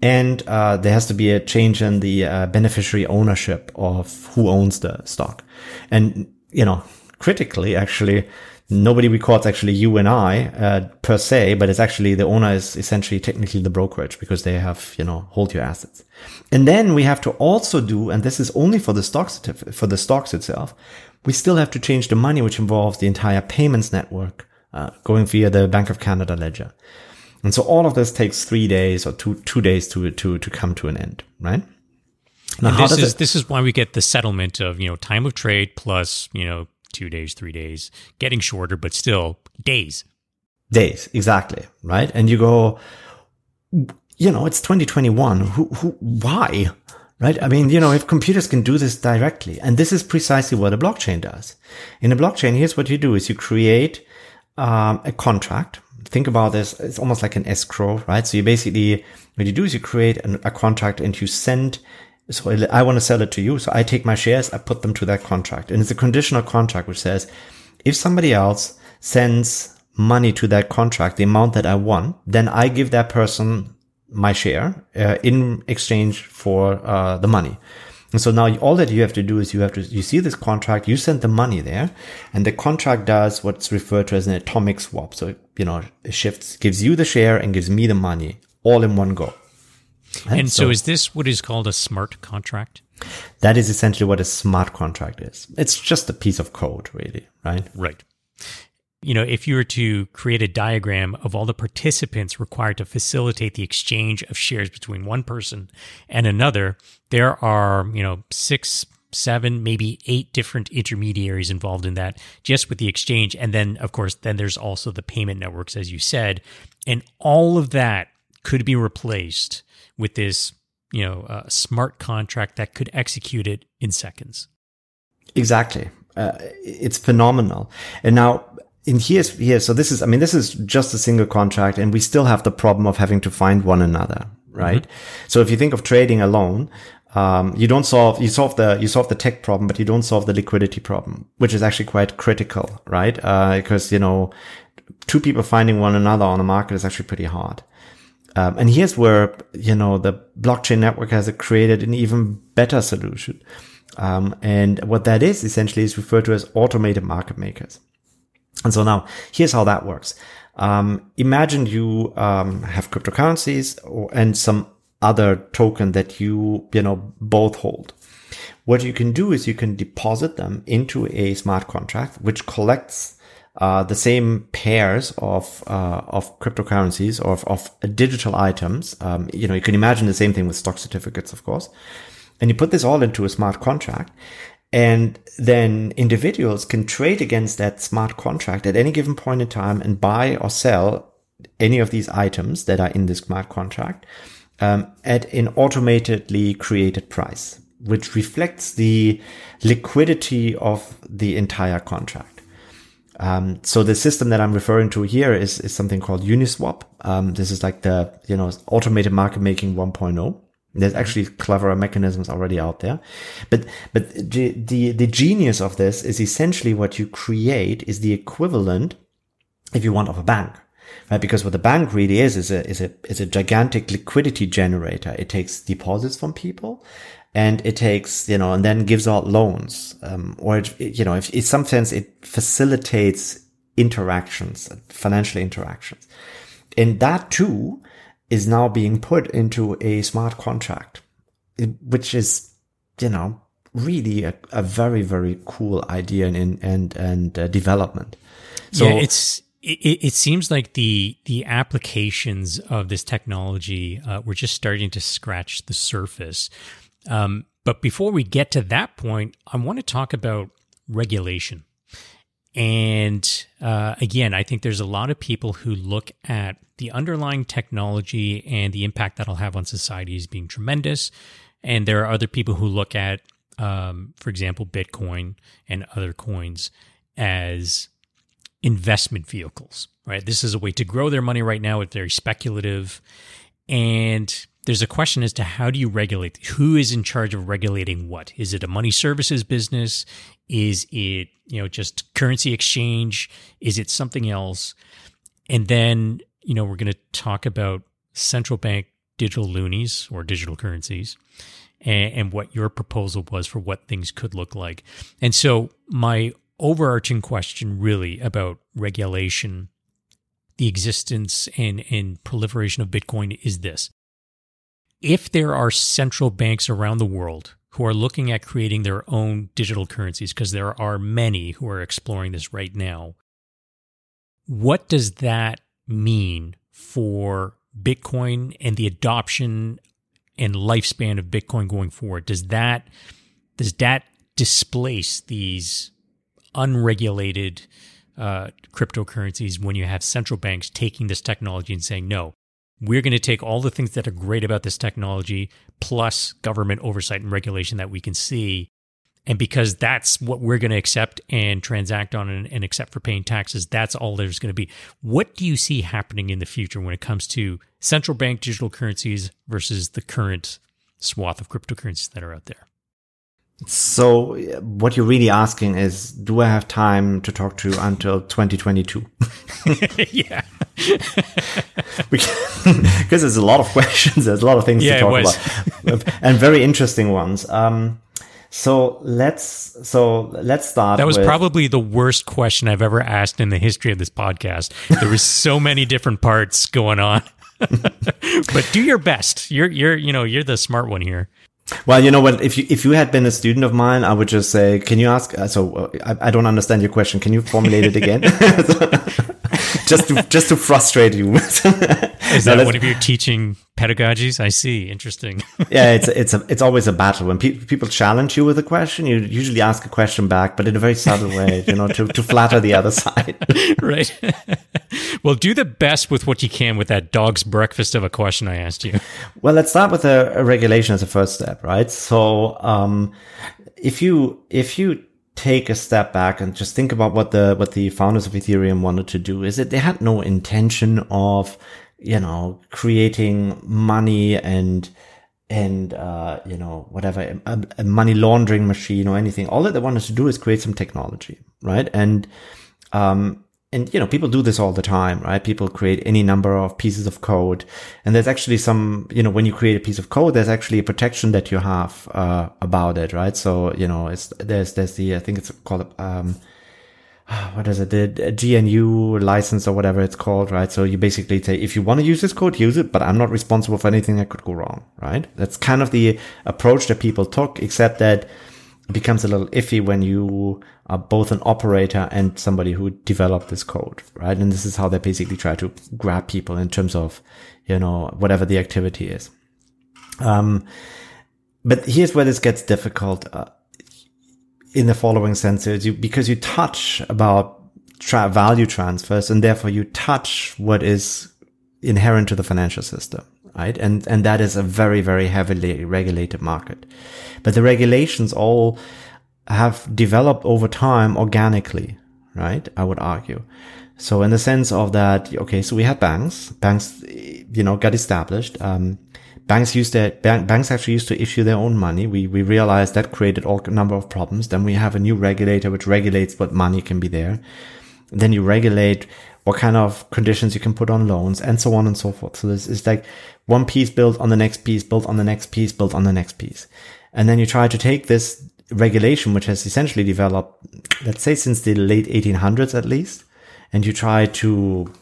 and uh, there has to be a change in the uh, beneficiary ownership of who owns the stock. And you know, critically, actually, nobody records actually you and I uh, per se, but it's actually the owner is essentially technically the brokerage because they have you know hold your assets. And then we have to also do, and this is only for the stocks for the stocks itself. We still have to change the money, which involves the entire payments network uh, going via the Bank of Canada ledger. And so all of this takes three days or two two days to to to come to an end, right? Now, this is it, this is why we get the settlement of you know time of trade plus you know two days, three days, getting shorter, but still days. Days, exactly, right? And you go, you know, it's 2021. Who, who, why? Right? I mean, you know, if computers can do this directly, and this is precisely what a blockchain does. In a blockchain, here's what you do: is you create um, a contract think about this, it's almost like an escrow, right? So you basically, what you do is you create an, a contract and you send So I want to sell it to you. So I take my shares, I put them to that contract. And it's a conditional contract which says if somebody else sends money to that contract, the amount that I want, then I give that person my share uh, in exchange for uh, the money. And so now all that you have to do is you have to, you see this contract, you send the money there and the contract does what's referred to as an atomic swap. So, you know, it shifts, gives you the share and gives me the money all in one go. Right? And so, so is this what is called a smart contract? That is essentially what a smart contract is. It's just a piece of code, really, right? Right you know, if you were to create a diagram of all the participants required to facilitate the exchange of shares between one person and another, there are, you know, six, seven, maybe eight different intermediaries involved in that just with the exchange. And then, of course, then there's also the payment networks, as you said. And all of that could be replaced with this, you know, uh, smart contract that could execute it in seconds. Exactly. Uh, it's phenomenal. And now in here's here so this is i mean this is just a single contract and we still have the problem of having to find one another right mm-hmm. so if you think of trading alone um, you don't solve you solve the you solve the tech problem but you don't solve the liquidity problem which is actually quite critical right? Uh, because you know two people finding one another on the market is actually pretty hard. Um, and here's where you know the blockchain network has created an even better solution. Um, and what that is essentially is referred to as automated market makers. And so now here's how that works. Um, imagine you um, have cryptocurrencies or, and some other token that you, you know, both hold. What you can do is you can deposit them into a smart contract, which collects uh, the same pairs of uh, of cryptocurrencies or of, of digital items. Um, you know, you can imagine the same thing with stock certificates, of course. And you put this all into a smart contract, and then individuals can trade against that smart contract at any given point in time and buy or sell any of these items that are in this smart contract um, at an automatically created price, which reflects the liquidity of the entire contract. Um, so the system that I'm referring to here is, is something called Uniswap. Um, this is like the, you know, automated market making 1.0. There's actually cleverer mechanisms already out there. But, but the, the, the genius of this is essentially what you create is the equivalent, if you want, of a bank. Right? Because what the bank really is, is a, is a, is a gigantic liquidity generator. It takes deposits from people and it takes, you know, and then gives out loans. Um, or, it, you know, if, in some sense, it facilitates interactions, financial interactions. And that too is now being put into a smart contract, which is, you know, really a, a very, very cool idea and, and, and uh, development. So yeah, it's, it, it, seems like the the applications of this technology uh, we're just starting to scratch the surface. Um, but before we get to that point, I want to talk about regulation. And uh, again, I think there's a lot of people who look at the underlying technology and the impact that'll have on society as being tremendous. And there are other people who look at, um, for example, Bitcoin and other coins as investment vehicles, right? This is a way to grow their money right now. It's very speculative. And there's a question as to how do you regulate? Who is in charge of regulating what? Is it a money services business? Is it, you know, just currency exchange? Is it something else? And then, you know, we're going to talk about central bank digital loonies or digital currencies and, and what your proposal was for what things could look like. And so my overarching question really about regulation, the existence and, and proliferation of Bitcoin is this if there are central banks around the world who are looking at creating their own digital currencies, because there are many who are exploring this right now, what does that mean for Bitcoin and the adoption and lifespan of Bitcoin going forward? Does that does that displace these unregulated uh, cryptocurrencies when you have central banks taking this technology and saying no? we're going to take all the things that are great about this technology plus government oversight and regulation that we can see and because that's what we're going to accept and transact on and, and, accept for paying taxes that's all there's going to be what do you see happening in the future when it comes to central bank digital currencies versus the current swath of cryptocurrencies that are out there. So what you're really asking is, do I have time to talk to you until 2022? [laughs] yeah. [laughs] because there's a lot of questions. There's a lot of things yeah, to talk about and very interesting ones. Um, so let's so let's start. That was with, probably the worst question I've ever asked in the history of this podcast. There was so many different parts going on. [laughs] but do your best. You're you're you know you're the smart one here. Well, you know what? If you if you had been a student of mine, I would just say, "Can you ask?" Uh, so uh, I, I, don't understand your question. Can you formulate it again? [laughs] [laughs] [laughs] just to just to frustrate you. [laughs] Is that one of your teaching pedagogies? I see. Interesting. [laughs] yeah, it's it's a, it's always a battle when pe- people challenge you with a question. You usually ask a question back, but in a very subtle way, you know, to to flatter the other side. right. well, do the best with what you can with that dog's breakfast of a question I asked you. Well, let's start with a, a regulation as a first step, right? So, um, if you if you take a step back and just think about what the what the founders of Ethereum wanted to do, is that they had no intention of you know creating money and and uh, you know whatever a, a, money laundering machine or anything. All that they wanted to do is create some technology, right? And um, and you know people do this all the time right? People create any number of pieces of code. And there's actually some you know when you create a piece of code there's actually a protection that you have uh, about it right? So you know it's there's there's the i think it's called um [sighs] what is it? The GNU license or whatever it's called right? So you basically say if you want to use this code use it but i'm not responsible for anything that could go wrong right? That's kind of the approach that people took except that becomes a little iffy when you are both an operator and somebody who developed this code, right? And this is how they basically try to grab people in terms of, you know, whatever the activity is. Um, but here's where this gets difficult uh, in the following sense is you, because you touch about tra- value transfers and therefore you touch what is inherent to the financial system, right? And, and that is a very, very heavily regulated market. But the regulations all have developed over time organically, right? I would argue. So in the sense of that, okay, so we had banks, banks, you know, got established. Um, banks used to, bank, banks actually used to issue their own money. We, we realized that created all number of problems. Then we have a new regulator which regulates what money can be there. then you regulate what kind of conditions you can put on loans and so on and so forth. So this is like one piece built on the next piece, built on the next piece, built on the next piece. And then you try to take this regulation, which has essentially developed, let's say since the late 1800s at least, and you try to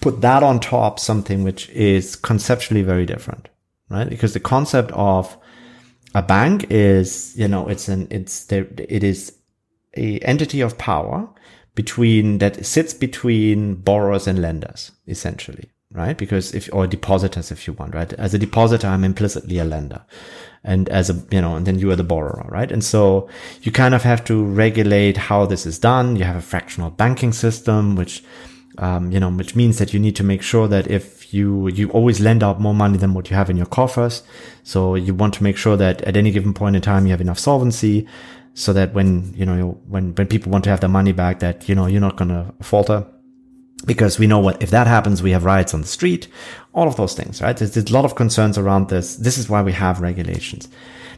put that on top something which is conceptually very different, right? Because the concept of a bank is, you know, it's an, it's there, it is a entity of power between that sits between borrowers and lenders, essentially, right? Because if, or depositors, if you want, right? As a depositor, I'm implicitly a lender. And as a you know and then you are the borrower right? And so you kind of have to regulate how this is done. You have a fractional banking system which um, you know which means that you need to make sure that if you you always lend out more money than what you have in your coffers. So you want to make sure that at any given point in time you have enough solvency so that when you know when when people want to have their money back that you know you're not going to falter. Because we know what if that happens we have riots on the street all of those things right? There's, there's, a lot of concerns around this. This is why we have regulations.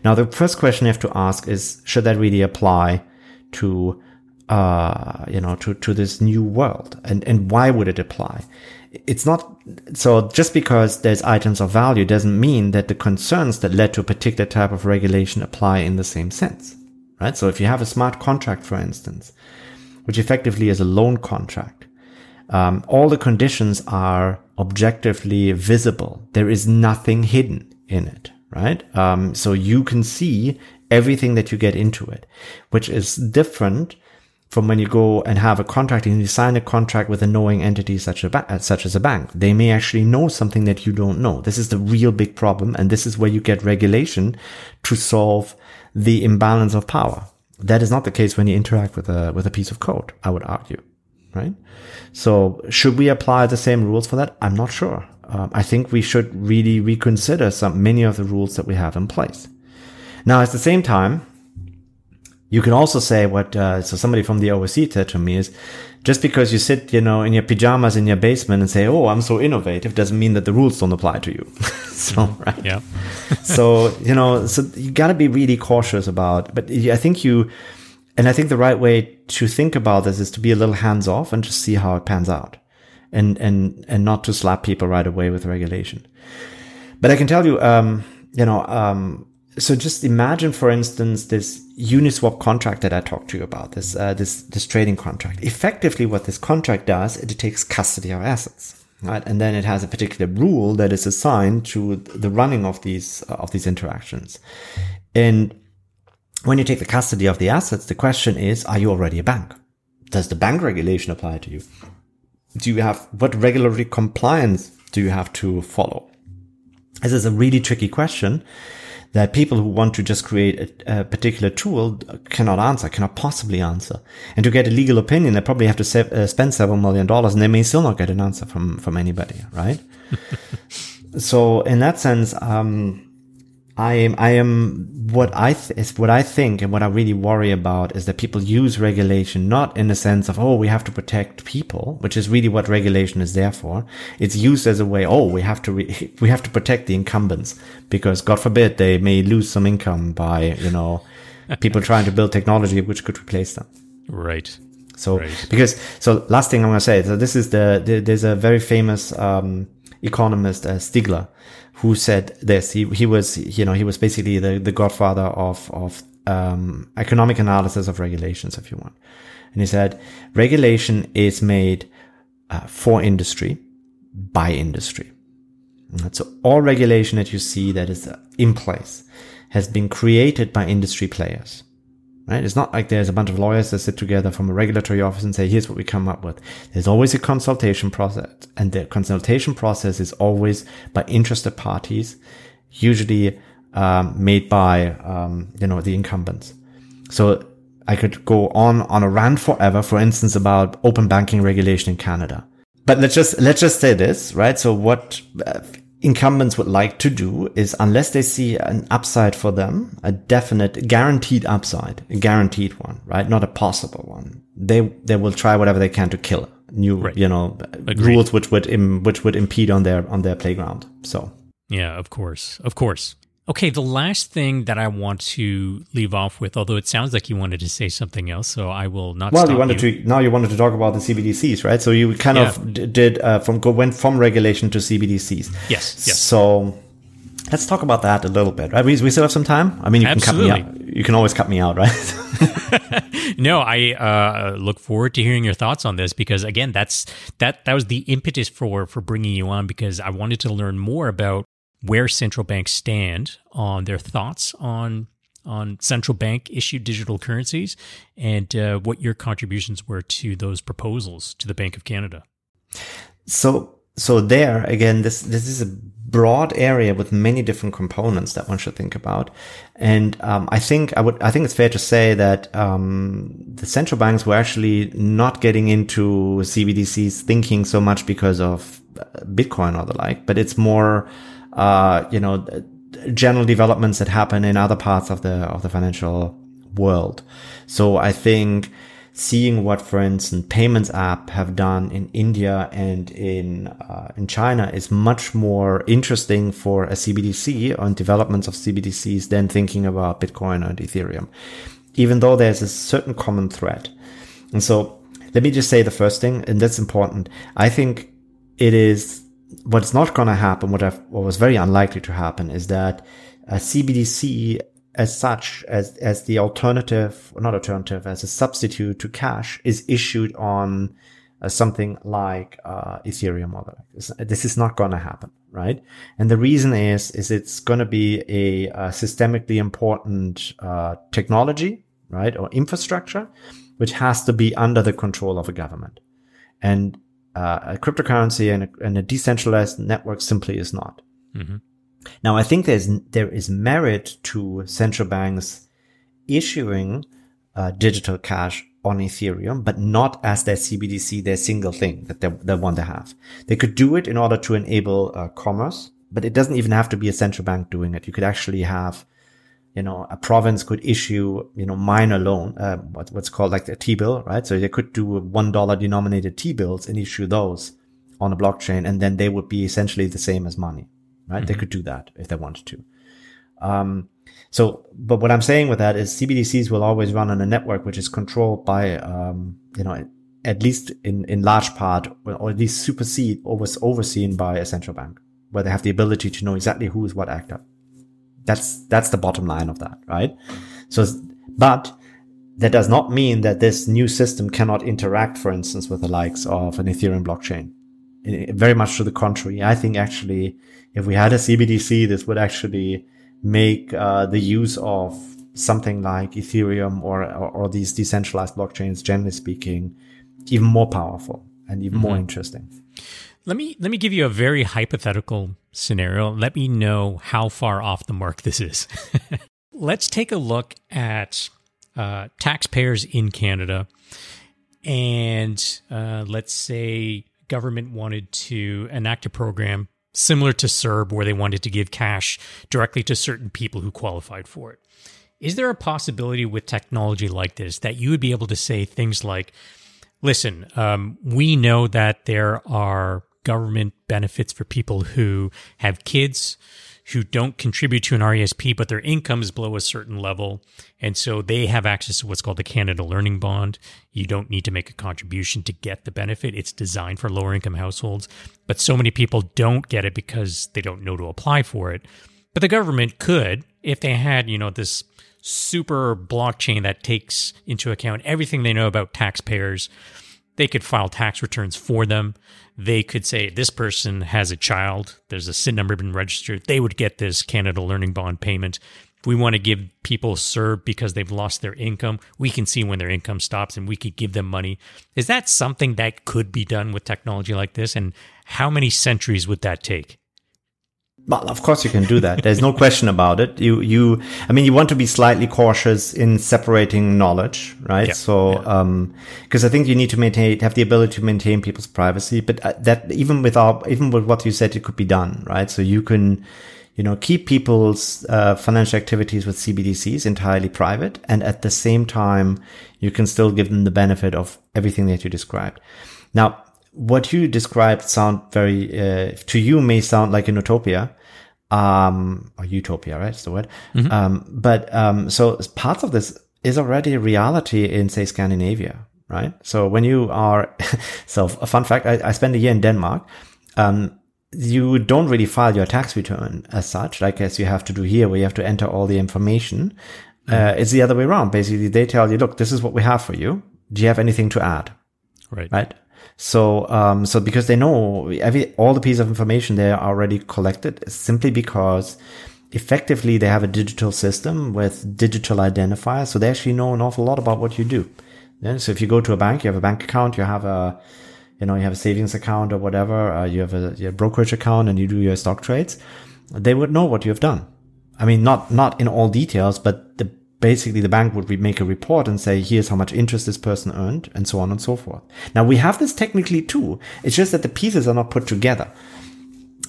Now the first question you have to ask is should that really apply to uh you know to to this new world? And and why would it apply? It's not so just because there's items of value doesn't mean that the concerns that led to a particular type of regulation apply in the same sense right so if you have a smart contract for instance which effectively is a loan contract um, all the conditions are objectively visible. There is nothing hidden in it, right? Um, so you can see everything that you get into it, which is different from when you go and have a contract and you sign a contract with a knowing entity such, a ba- such as a bank. They may actually know something that you don't know. This is the real big problem. And this is where you get regulation to solve the imbalance of power. That is not the case when you interact with a, with a piece of code, I would argue right? So should we apply the same rules for that? I'm not sure. Um, I think we should really reconsider some many of the rules that we have in place. Now, at the same time, You can also say what, uh, so somebody from the OSC said to me is just because you sit, you know, in your pajamas in your basement and say, Oh, I'm so innovative doesn't mean that the rules don't apply to you. [laughs] so, right. Yeah. [laughs] so, you know, so you gotta be really cautious about, but I think you, and I think the right way to think about this is to be a little hands off and just see how it pans out and, and, and not to slap people right away with regulation. But I can tell you, um, you know, um, so just imagine, for instance, this Uniswap contract that I talked to you about, this, uh, this, this trading contract. Effectively, what this contract does, it takes custody of assets, right? And then it has a particular rule that is assigned to the running of these, uh, of these interactions. And when you take the custody of the assets, the question is, are you already a bank? Does the bank regulation apply to you? Do you have, what regulatory compliance do you have to follow? This is a really tricky question that people who want to just create a, a, particular tool cannot answer, cannot possibly answer. And to get a legal opinion, they probably have to se- uh, spend several million dollars and they may still not get an answer from, from anybody, right? [laughs] so in that sense, um, I am, I am what I th- is what I think and what I really worry about is that people use regulation not in the sense of oh we have to protect people, which is really what regulation is there for. It's used as a way oh we have to re- [laughs] we have to protect the incumbents because God forbid they may lose some income by you know people [laughs] trying to build technology which could replace them. Right. So Right. because so last thing I'm gonna say so this is the, the there's a very famous um, economist uh, Stigler who said this. He he was you know he was basically the the godfather of of um, economic analysis of regulations, if you want. And he said regulation is made uh, for industry by industry. So all regulation that you see that is in place has been created by industry players. Right? It's not like there's a bunch of lawyers that sit together from a regulatory office and say, here's what we come up with. There's always a consultation process and the consultation process is always by interested parties, usually, um, made by, um, you know, the incumbents. So I could go on on a rant forever, for instance, about open banking regulation in Canada. But let's just, let's just say this, right? So what uh, incumbents would like to do is unless they see an upside for them, a definite guaranteed upside, a guaranteed one, right? Not a possible one. They, they will try whatever they can to kill new, Right. you know, Agreed. rules which would, Im, which would impede on their, on their playground. So. Yeah, of course. Of course. Okay, the last thing that I want to leave off with, although it sounds like you wanted to say something else, so I will not Well, stop you wanted to now you wanted to talk about the CBDCs, right? So you kind Yeah. of d- did uh, from go went from regulation to CBDCs. Yes, yes. So let's talk about that a little bit, right? We, we still have some time. I mean, you can cut me out. You can always cut me out, right? [laughs] [laughs] No, I uh, look forward to hearing your thoughts on this because again, that's that that was the impetus for for bringing you on because I wanted to learn more about where central banks stand on their thoughts on on central bank issued digital currencies and uh, what your contributions were to those proposals to the Bank of Canada. so so there again, this this is a broad area with many different components that one should think about, and um, I think I would I think it's fair to say that um, the central banks were actually not getting into CBDCs thinking so much because of uh, Bitcoin or the like, but it's more uh, you know general developments that happen in other parts of the of the financial world. So I think seeing what, for instance, payments app have done in India and in uh, in China is much more interesting for a CBDC on developments of CBDCs than thinking about Bitcoin and Ethereum, even though there's a certain common thread. And so let me just say the first thing, and that's important. I think it is what's not going to happen. What I've, what was very unlikely to happen is that a CBDC as such, as, as the alternative, not alternative, as a substitute to cash is issued on uh, something like uh, Ethereum or the. This, is not going to happen, right? And the reason is, is it's going to be a, uh systemically important uh, technology, right, or infrastructure, which has to be under the control of a government. And uh, a cryptocurrency and a, and a decentralized network simply is not. Mhm. Now, I think there's there is merit to central banks issuing uh, digital cash on Ethereum, but not as their CBDC, their single thing that they, they want to have. They could do it in order to enable uh, commerce, but it doesn't even have to be a central bank doing it. You could actually have you know, a province could issue, you know, minor loan, uh, what, what's called like a T-bill, right? So they could do $1 denominated T-bills and issue those on a blockchain. And then they would be essentially the same as money, right? Mm-hmm. They could do that if they wanted to. Um, so, but what I'm saying with that is CBDCs will always run on a network which is controlled by, um, you know, at least in, in large part, or at least supersede or was overseen by a central bank, where they have the ability to know exactly who is what actor. That's, that's the bottom line of that, right? So, but that does not mean that this new system cannot interact, for instance, with the likes of an Ethereum blockchain. Very much to the contrary. I think actually, if we had a CBDC, this would actually make uh, the use of something like Ethereum or, or, or these decentralized blockchains, generally speaking, even more powerful and even mm-hmm. more interesting. Let me let me give you a very hypothetical scenario. Let me know how far off the mark this is. [laughs] Let's take a look at uh, taxpayers in Canada, and uh, let's say government wanted to enact a program similar to CERB, where they wanted to give cash directly to certain people who qualified for it. Is there a possibility with technology like this that you would be able to say things like, listen, um, we know that there are government benefits for people who have kids who don't contribute to an RESP, but their income is below a certain level. And so they have access to what's called the Canada Learning Bond. You don't need to make a contribution to get the benefit. It's designed for lower income households. But so many people don't get it because they don't know to apply for it. But the government could, if they had, you know, this super blockchain that takes into account everything they know about taxpayers. They could file tax returns for them. They could say this person has a child, there's a SIN number been registered. They would get this Canada Learning Bond payment. If we want to give people CERB because they've lost their income, we can see when their income stops and we could give them money. Is that something that could be done with technology like this? And how many centuries would that take? Well, of course you can do that. There's no question about it. You, you, I mean, you want to be slightly cautious in separating knowledge, right? Yeah, so, yeah. um, cause I think you need to maintain, have the ability to maintain people's privacy, but uh, that even without, even with what you said, it could be done, right? So you can, you know, keep people's, uh, financial activities with CBDCs entirely private. And at the same time, you can still give them the benefit of everything that you described. Now, what you described sound very uh, to you may sound like an utopia um or utopia right it's the word. Mm-hmm. um but um so parts of this is already a reality in say scandinavia right? So when you are [laughs] so a fun fact i, I spent a year in denmark. Um you don't really file your tax return as such like as you have to do here where you have to enter all the information. Mm-hmm. uh, it's the other way around. Basically they tell you look this is what we have for you. Do you have anything to add? Right. Right so, um, so because they know every, all the pieces of information they are already collected simply because effectively they have a digital system with digital identifiers. So they actually know an awful lot about what you do. Yeah? So if you go to a bank, you have a bank account, you have a, you know, you have a savings account or whatever, uh, you have a, a brokerage account and you do your stock trades. They would know what you have done. I mean, not, not in all details, but the basically the bank would make a report and say, here's how much interest this person earned and so on and so forth. Now we have this technically too. It's just that the pieces are not put together.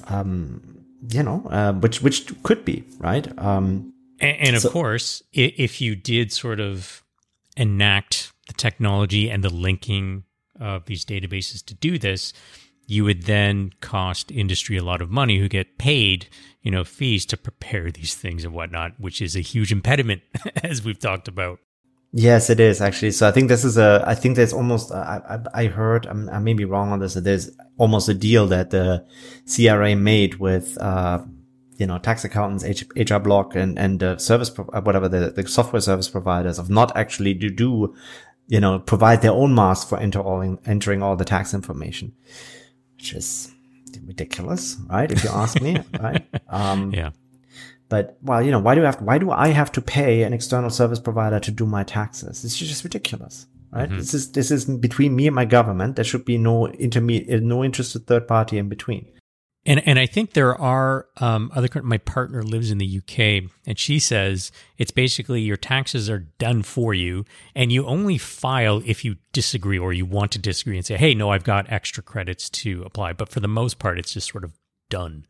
Um, you know, uh, which, which could be, right? Um, and, and, of so, course, if you did sort of enact the technology and the linking of these databases to do this, you would then cost industry a lot of money who get paid, you know, fees to prepare these things and whatnot, which is a huge impediment, [laughs] as we've talked about. Yes, it is actually. So I think this is a, I think there's almost, I, I, I heard, I'm, I may be wrong on this, that there's almost a deal that the CRA made with, uh, you know, tax accountants, HR block and, and uh, service, uh, whatever the, the software service providers of not actually to do, you know, provide their own mask for enter all, entering all the tax information which is ridiculous, right? If you ask me, [laughs] right? Um, yeah. But well, you know, why do I have why do I have to pay an external service provider to do my taxes? It's just ridiculous, right? Mm-hmm. This is this is between me and my government. There should be no intermediate, no interested third party in between. And and I think there are um, other. My partner lives in the UK, and she says it's basically your taxes are done for you, and you only file if you disagree or you want to disagree and say, "Hey, no, I've got extra credits to apply." But for the most part, it's just sort of done.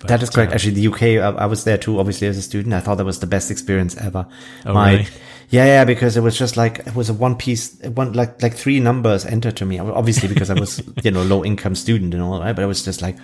But, that is correct. uh, Actually, the UK, I, I was there too, obviously as a student. I thought that was the best experience ever. Oh, really? Yeah, yeah, because it was just like, it was a one piece, one, like, like three numbers entered to me. Obviously, because I was, [laughs] you know, low income student and all right? But I was just like,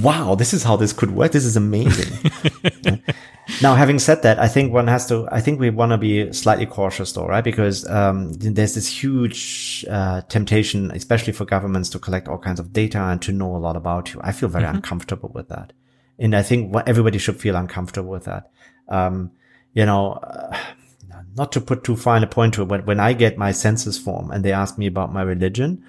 wow, this is how this could work. This is amazing. [laughs] now, having said that, I think one has to, I think we want to be slightly cautious though, right? Because, um, there's this huge, uh, temptation, especially for governments to collect all kinds of data and to know a lot about you. I feel very uncomfortable with that. And I think what everybody should feel uncomfortable with that. Um, you know, uh, not to put too fine a point to it, but when I get my census form and they ask me about my religion,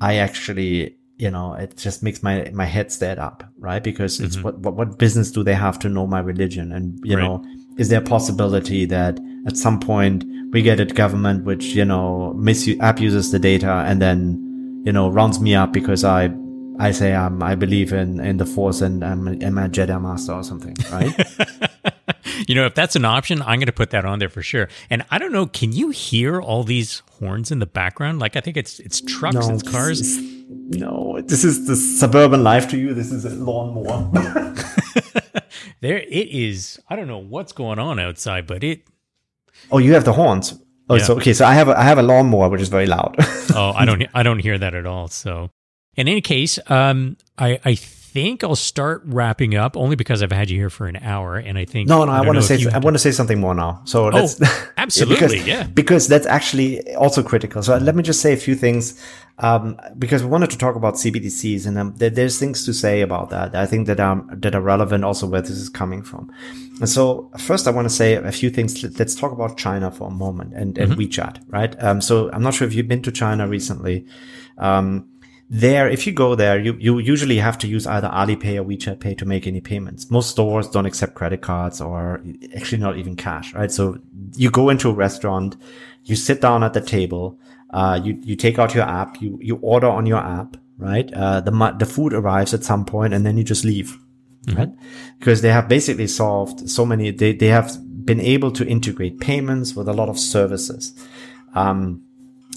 I actually, you know, it just makes my, my head stand up, right? Because it's what, what, what business do they have to know my religion? And, you Right. know, is there a possibility that at some point we get a government which, you know, misu- abuses the data and then, you know, rounds me up because I, I say um, I believe in, in the force and I'm, I'm a Jedi master or something, right? [laughs] You know, if that's an option, I'm going to put that on there for sure. And I don't know, can you hear all these horns in the background? Like I think it's it's trucks, and cars. this is- no, this is the suburban life to you. This is a lawnmower. [laughs] There it is. I don't know what's going on outside, but it oh, you have the horns. Oh, Yeah. so okay. So I have a, I have a lawnmower which is very loud. [laughs] oh, I don't I don't hear that at all. So, in any case, um, I I think I'll start wrapping up only because I've had you here for an hour, and I think no, no. I, don't want to say I want to say something more now. So Oh, that's [laughs] absolutely, because, yeah. Because that's actually also critical. So let me just say a few things. Um, because we wanted to talk about CBDCs and um, there, there's things to say about that. I think that are, that are relevant also where this is coming from. And so first I want to say a few things. Let- Let's talk about China for a moment and, and WeChat, right? Um, so I'm not sure if you've been to China recently. Um, there, if you go there, you, you usually have to use either Alipay or WeChat Pay to make any payments. Most stores don't accept credit cards or actually not even cash, right? So you go into a restaurant, you sit down at the table, uh, you, you take out your app, you, you order on your app, right? Uh, the, the food arrives at some point and then you just leave, right? Because they have basically solved so many, they, they have been able to integrate payments with a lot of services. Um,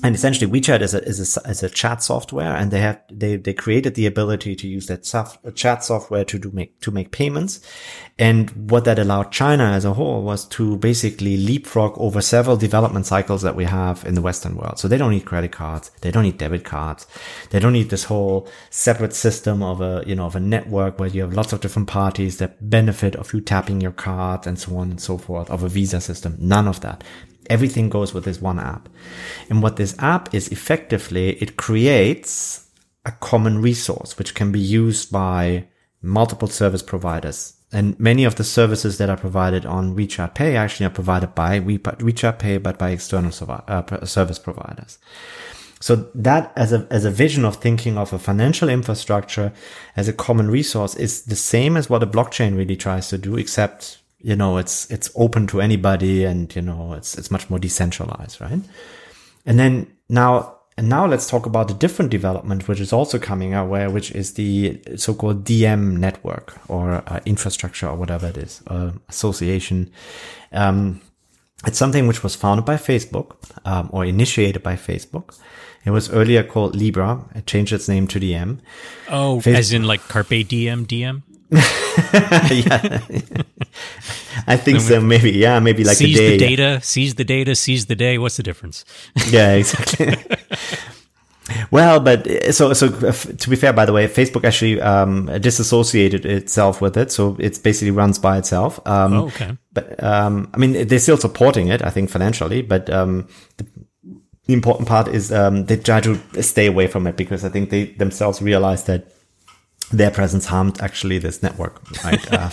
and essentially WeChat is a, is a, is a chat software and they have, they, they created the ability to use that soft, uh, chat software to do make, to make payments. And what that allowed China as a whole was to basically leapfrog over several development cycles that we have in the Western world. So they don't need credit cards. They don't need debit cards. They don't need this whole separate system of a, you know, of a network where you have lots of different parties that benefit of you tapping your card and so on and so forth of a visa system. None of that. Everything goes with this one app. And what this app is effectively, it creates a common resource which can be used by multiple service providers. And many of the services that are provided on WeChat Pay actually are provided by We- WeChat Pay, but by external uh, service providers. So that as a, as a vision of thinking of a financial infrastructure as a common resource is the same as what a blockchain really tries to do, except, you know, it's, it's open to anybody and, you know, it's, it's much more decentralized, right? And then now, and now let's talk about a different development, which is also coming our way, which is the so-called Diem network or uh, infrastructure or whatever it is, uh, association. Um, it's something which was founded by Facebook um, or initiated by Facebook. It was earlier called Libra. It changed its name to Diem. Oh, as in like Carpe Diem, DM. [laughs] yeah, I think so. Maybe yeah, maybe like seize the day. the data, seize the data, seize the day. What's the difference? [laughs] yeah, exactly. well, but uh, so so uh, to be fair, by the way, Facebook actually um, disassociated itself with it, so it's basically runs by itself. Um, Oh, okay. But um, I mean, they're still supporting it, I think, financially. But um, the, the important part is um, they try to stay away from it because I think they themselves realize that their presence harmed actually this network. Right. Uh,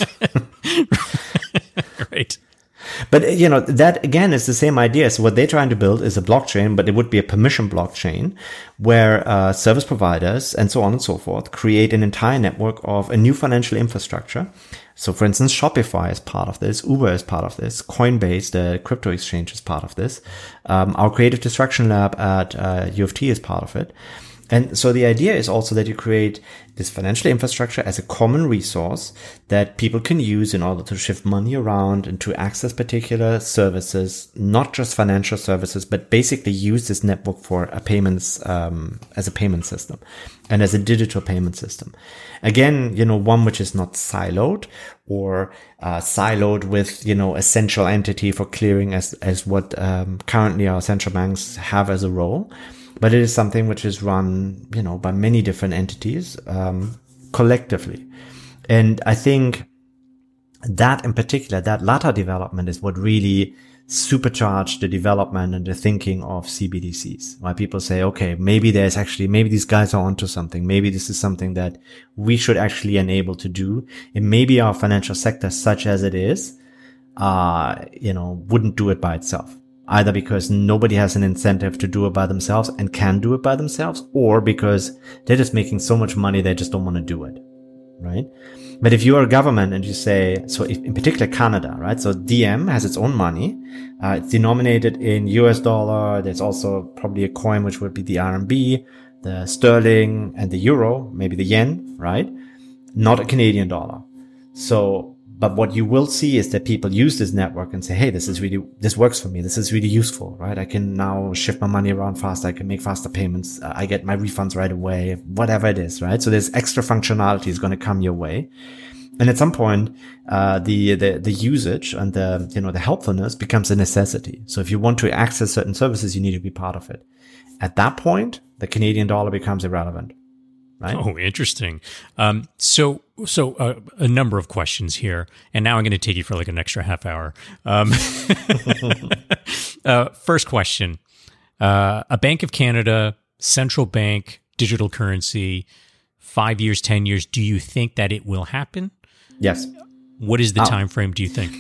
[laughs] right. But you know that again is the same idea. So what they're trying to build is a blockchain, but it would be a permission blockchain, where uh, service providers and so on and so forth create an entire network of a new financial infrastructure. So, for instance, Shopify is part of this, Uber is part of this, Coinbase, the crypto exchange, is part of this. Um, our creative destruction lab at uh, U of T is part of it. And so the idea is also that you create this financial infrastructure as a common resource that people can use in order to shift money around and to access particular services, not just financial services, but basically use this network for a payments, um, as a payment system and as a digital payment system. Again, you know, one which is not siloed or uh, siloed with, you know, a central entity for clearing as, as what um, currently our central banks have as a role but it is something which is run, you know, by many different entities um, collectively. And I think that in particular, that latter development is what really supercharged the development and the thinking of CBDCs. Why people say, okay, maybe there's actually, maybe these guys are onto something. Maybe this is something that we should actually enable to do. And maybe our financial sector, such as it is, uh, you know, wouldn't do it by itself either because nobody has an incentive to do it by themselves and can do it by themselves, or because they're just making so much money they just don't want to do it. Right. But if you are a government and you say, so if, in particular Canada, right? So Diem has its own money. Uh, it's denominated in US dollar. There's also probably a coin, which would be the RMB, the sterling and the euro, maybe the yen, right? Not a Canadian dollar. So but what you will see is that people use this network and say, Hey, this is really, this works for me. This is really useful, right? I can now shift my money around faster. I can make faster payments. I get my refunds right away, whatever it is, right? So there's extra functionality is going to come your way. And at some point, uh, the, the, the usage and the, you know, the helpfulness becomes a necessity. So if you want to access certain services, you need to be part of it. At that point, the Canadian dollar becomes irrelevant right? Oh, interesting. Um, so, so uh, a number of questions here, and now I'm going to take you for like an extra half hour. Um, [laughs] uh, first question: uh, A Bank of Canada central bank digital currency, five years, ten years. Do you think that it will happen? Yes. What is the oh. time frame? Do you think?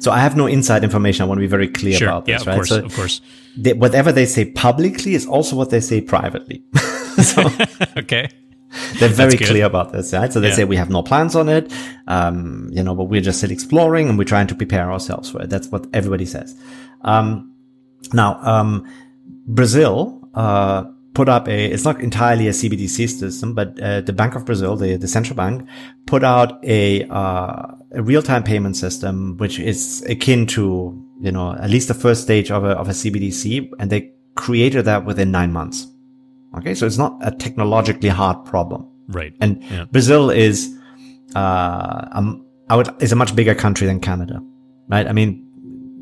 So I have no inside information. I want to be very clear sure. about this, yeah, right? Course, so of course. They, whatever they say publicly is also what they say privately. [laughs] so, [laughs] okay. They're very clear about this, right? So they yeah. say we have no plans on it, um, you know, but we're just still exploring and we're trying to prepare ourselves for it. That's what everybody says. Um, now, um, Brazil, uh, put up a, it's not entirely a CBDC system, but, uh, the Bank of Brazil, the, the central bank put out a, uh, a real-time payment system, which is akin to, you know, at least the first stage of a, of a CBDC. And they created that within nine months. Okay. So it's not a technologically hard problem. Right. And yeah. Brazil is, uh, um, I would, is a much bigger country than Canada, right? I mean,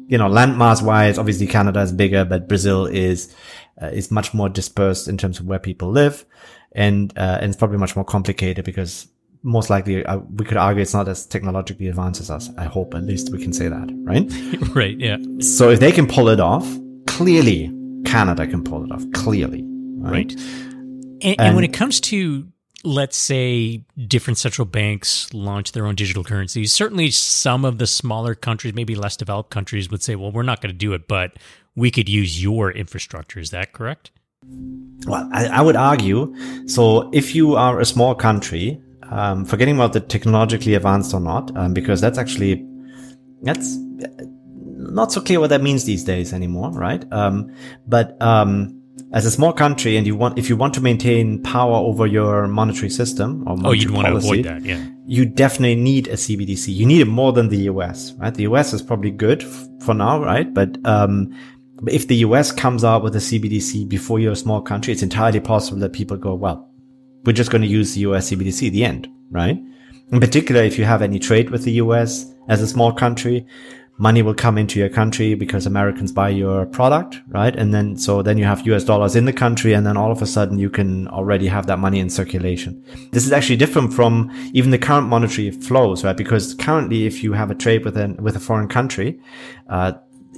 you know, landmass wise, obviously Canada is bigger, but Brazil is, uh, is much more dispersed in terms of where people live. And, uh, and it's probably much more complicated because most likely uh, we could argue it's not as technologically advanced as us. I hope at least we can say that, right? [laughs] right. Yeah. So if they can pull it off, clearly Canada can pull it off. Clearly. Right. right. And, and, when it comes to, let's say, different central banks launch their own digital currencies, certainly some of the smaller countries, maybe less developed countries, would say, well, we're not going to do it, but we could use your infrastructure. Is that correct? Well, I, I would argue. So if you are a small country, um, forgetting about the technologically advanced or not, um, because that's actually, that's not so clear what that means these days anymore, right? Um, but, um, as a small country and you want if you want to maintain power over your monetary system or monetary oh you'd want policy, to avoid that yeah. you definitely need a cbdc you need it more than the us right? The us is probably good f- for now right? But um if the us comes out with a cbdc before you're a small country it's entirely possible that people go well we're just going to use the us cbdc the end right? In particular if you have any trade with the us as a small country money will come into your country because Americans buy your product, right? And then, so then you have US dollars in the country and then all of a sudden you can already have that money in circulation. This is actually different from even the current monetary flows, right? Because currently if you have a trade with an, with a foreign country, uh,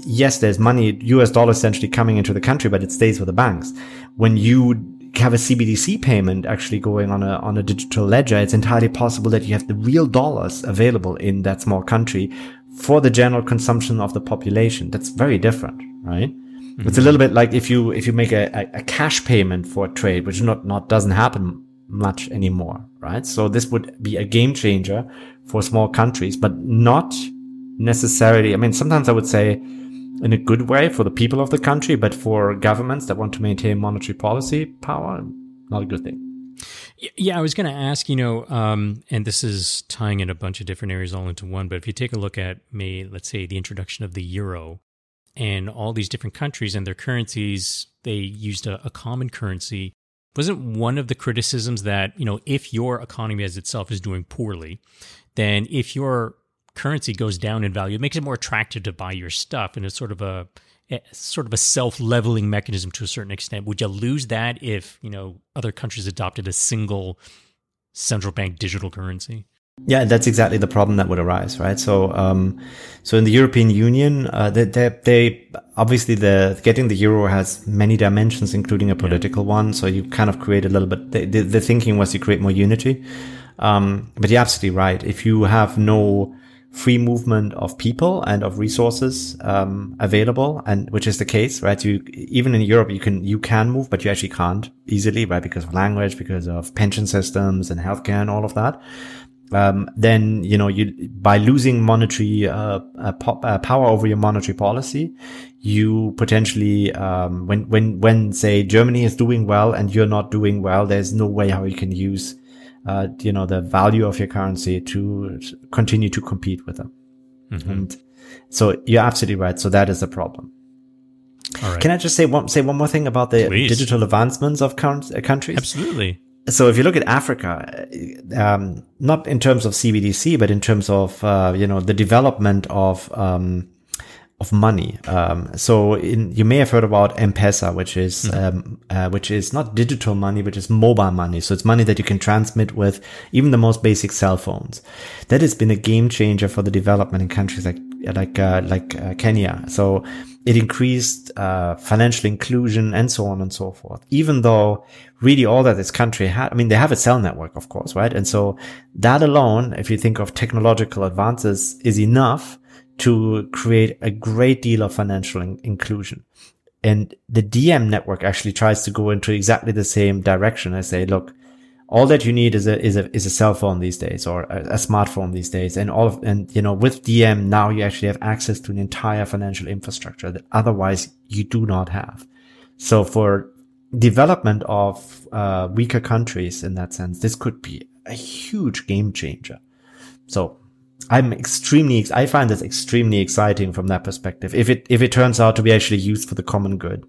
yes, there's money, US dollars essentially coming into the country, but it stays with the banks. When you have a CBDC payment actually going on a on a digital ledger, it's entirely possible that you have the real dollars available in that small country for the general consumption of the population. That's very different, right? Mm-hmm. It's a little bit like if you if you make a, a, a cash payment for a trade, which not not doesn't happen much anymore, right? So this would be a game changer for small countries, but not necessarily. I mean, sometimes I would say in a good way for the people of the country, but for governments that want to maintain monetary policy power, not a good thing. Yeah, I was going to ask, you know, um, and this is tying in a bunch of different areas all into one, but if you take a look at, may, let's say, the introduction of the euro and all these different countries and their currencies, they used a, a common currency. Wasn't one of the criticisms that, you know, if your economy as itself is doing poorly, then if your currency goes down in value, it makes it more attractive to buy your stuff. And it's sort of a, sort of a self-leveling mechanism to a certain extent. Would you lose that if you know other countries adopted a single central bank digital currency? Yeah, that's exactly the problem that would arise, right? So, um, so in the European Union, uh, they, they, they, obviously the getting the euro has many dimensions, including a political yeah. one. So you kind of create a little bit. The, the, the thinking was to create more unity. Um, but you're absolutely right. If you have no free movement of people and of resources um, available, and which is the case, right? You even in Europe, you can you can move, but you actually can't easily, right? Because of language, because of pension systems and healthcare and all of that. Um, then you know you by losing monetary uh, uh, po- uh, power over your monetary policy, you potentially um, when when when say Germany is doing well and you're not doing well, there's no way how you can use uh, you know, the value of your currency to continue to compete with them. Mm-hmm. And so you're absolutely right. So that is a problem. Can I just say one say one more thing about the Please. digital advancements of current, uh, countries? Absolutely. So if you look at Africa, um, not in terms of CBDC, but in terms of uh, you know the development of um, of money. Um, so in, you may have heard about M-Pesa, which is, mm-hmm. um, uh, which is not digital money, but is mobile money. So it's money that you can transmit with even the most basic cell phones. That has been a game changer for the development in countries like, like, uh, like uh, Kenya. So it increased, uh, financial inclusion and so on and so forth. Even though really all that this country had, I mean, they have a cell network, of course, right? And so that alone, if you think of technological advances is enough to create a great deal of financial in- inclusion. And the Diem network actually tries to go into exactly the same direction. I say, look, all that you need is a is a is a cell phone these days or a, a smartphone these days, and all of and you know with Diem now you actually have access to an entire financial infrastructure that otherwise you do not have. So for development of uh, weaker countries in that sense, this could be a huge game changer. So I'm extremely, I find this extremely exciting from that perspective. If it, if it turns out to be actually used for the common good.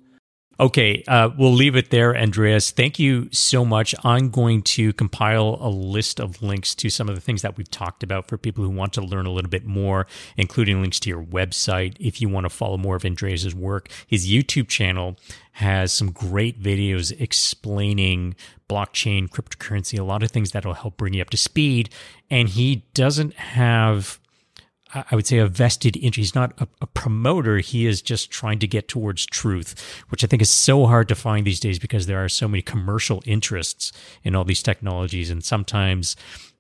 Okay, uh, we'll leave it there, Andreas. Thank you so much. I'm going to compile a list of links to some of the things that we've talked about for people who want to learn a little bit more, including links to your website if you want to follow more of Andreas's work. His YouTube channel has some great videos explaining blockchain, cryptocurrency, a lot of things that will help bring you up to speed. And he doesn't have I would say a vested interest. He's not a, a, promoter. He is just trying to get towards truth, which I think is so hard to find these days because there are so many commercial interests in all these technologies. And sometimes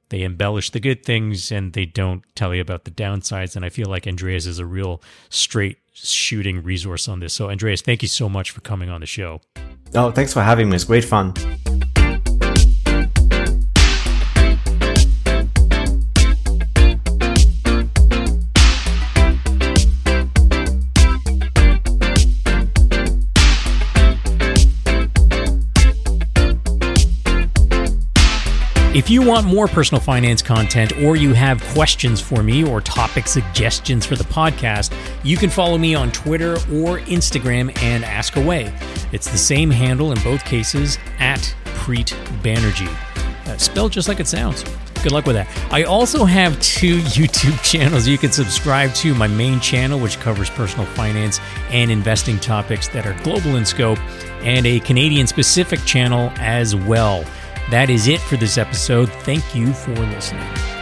they embellish the good things and they don't tell you about the downsides. And I feel like Andreas is a real straight shooting resource on this. So, Andreas, thank you so much for coming on the show. Oh, thanks for having me. It's great fun. If you want more personal finance content or you have questions for me or topic suggestions for the podcast, you can follow me on Twitter or Instagram and ask away. It's the same handle in both cases at Preet Banerjee. Uh, spelled just like it sounds. Good luck with that. I also have two [laughs] YouTube channels you can subscribe to. My main channel, which covers personal finance and investing topics that are global in scope, and a Canadian specific channel as well. That is it for this episode. Thank you for listening.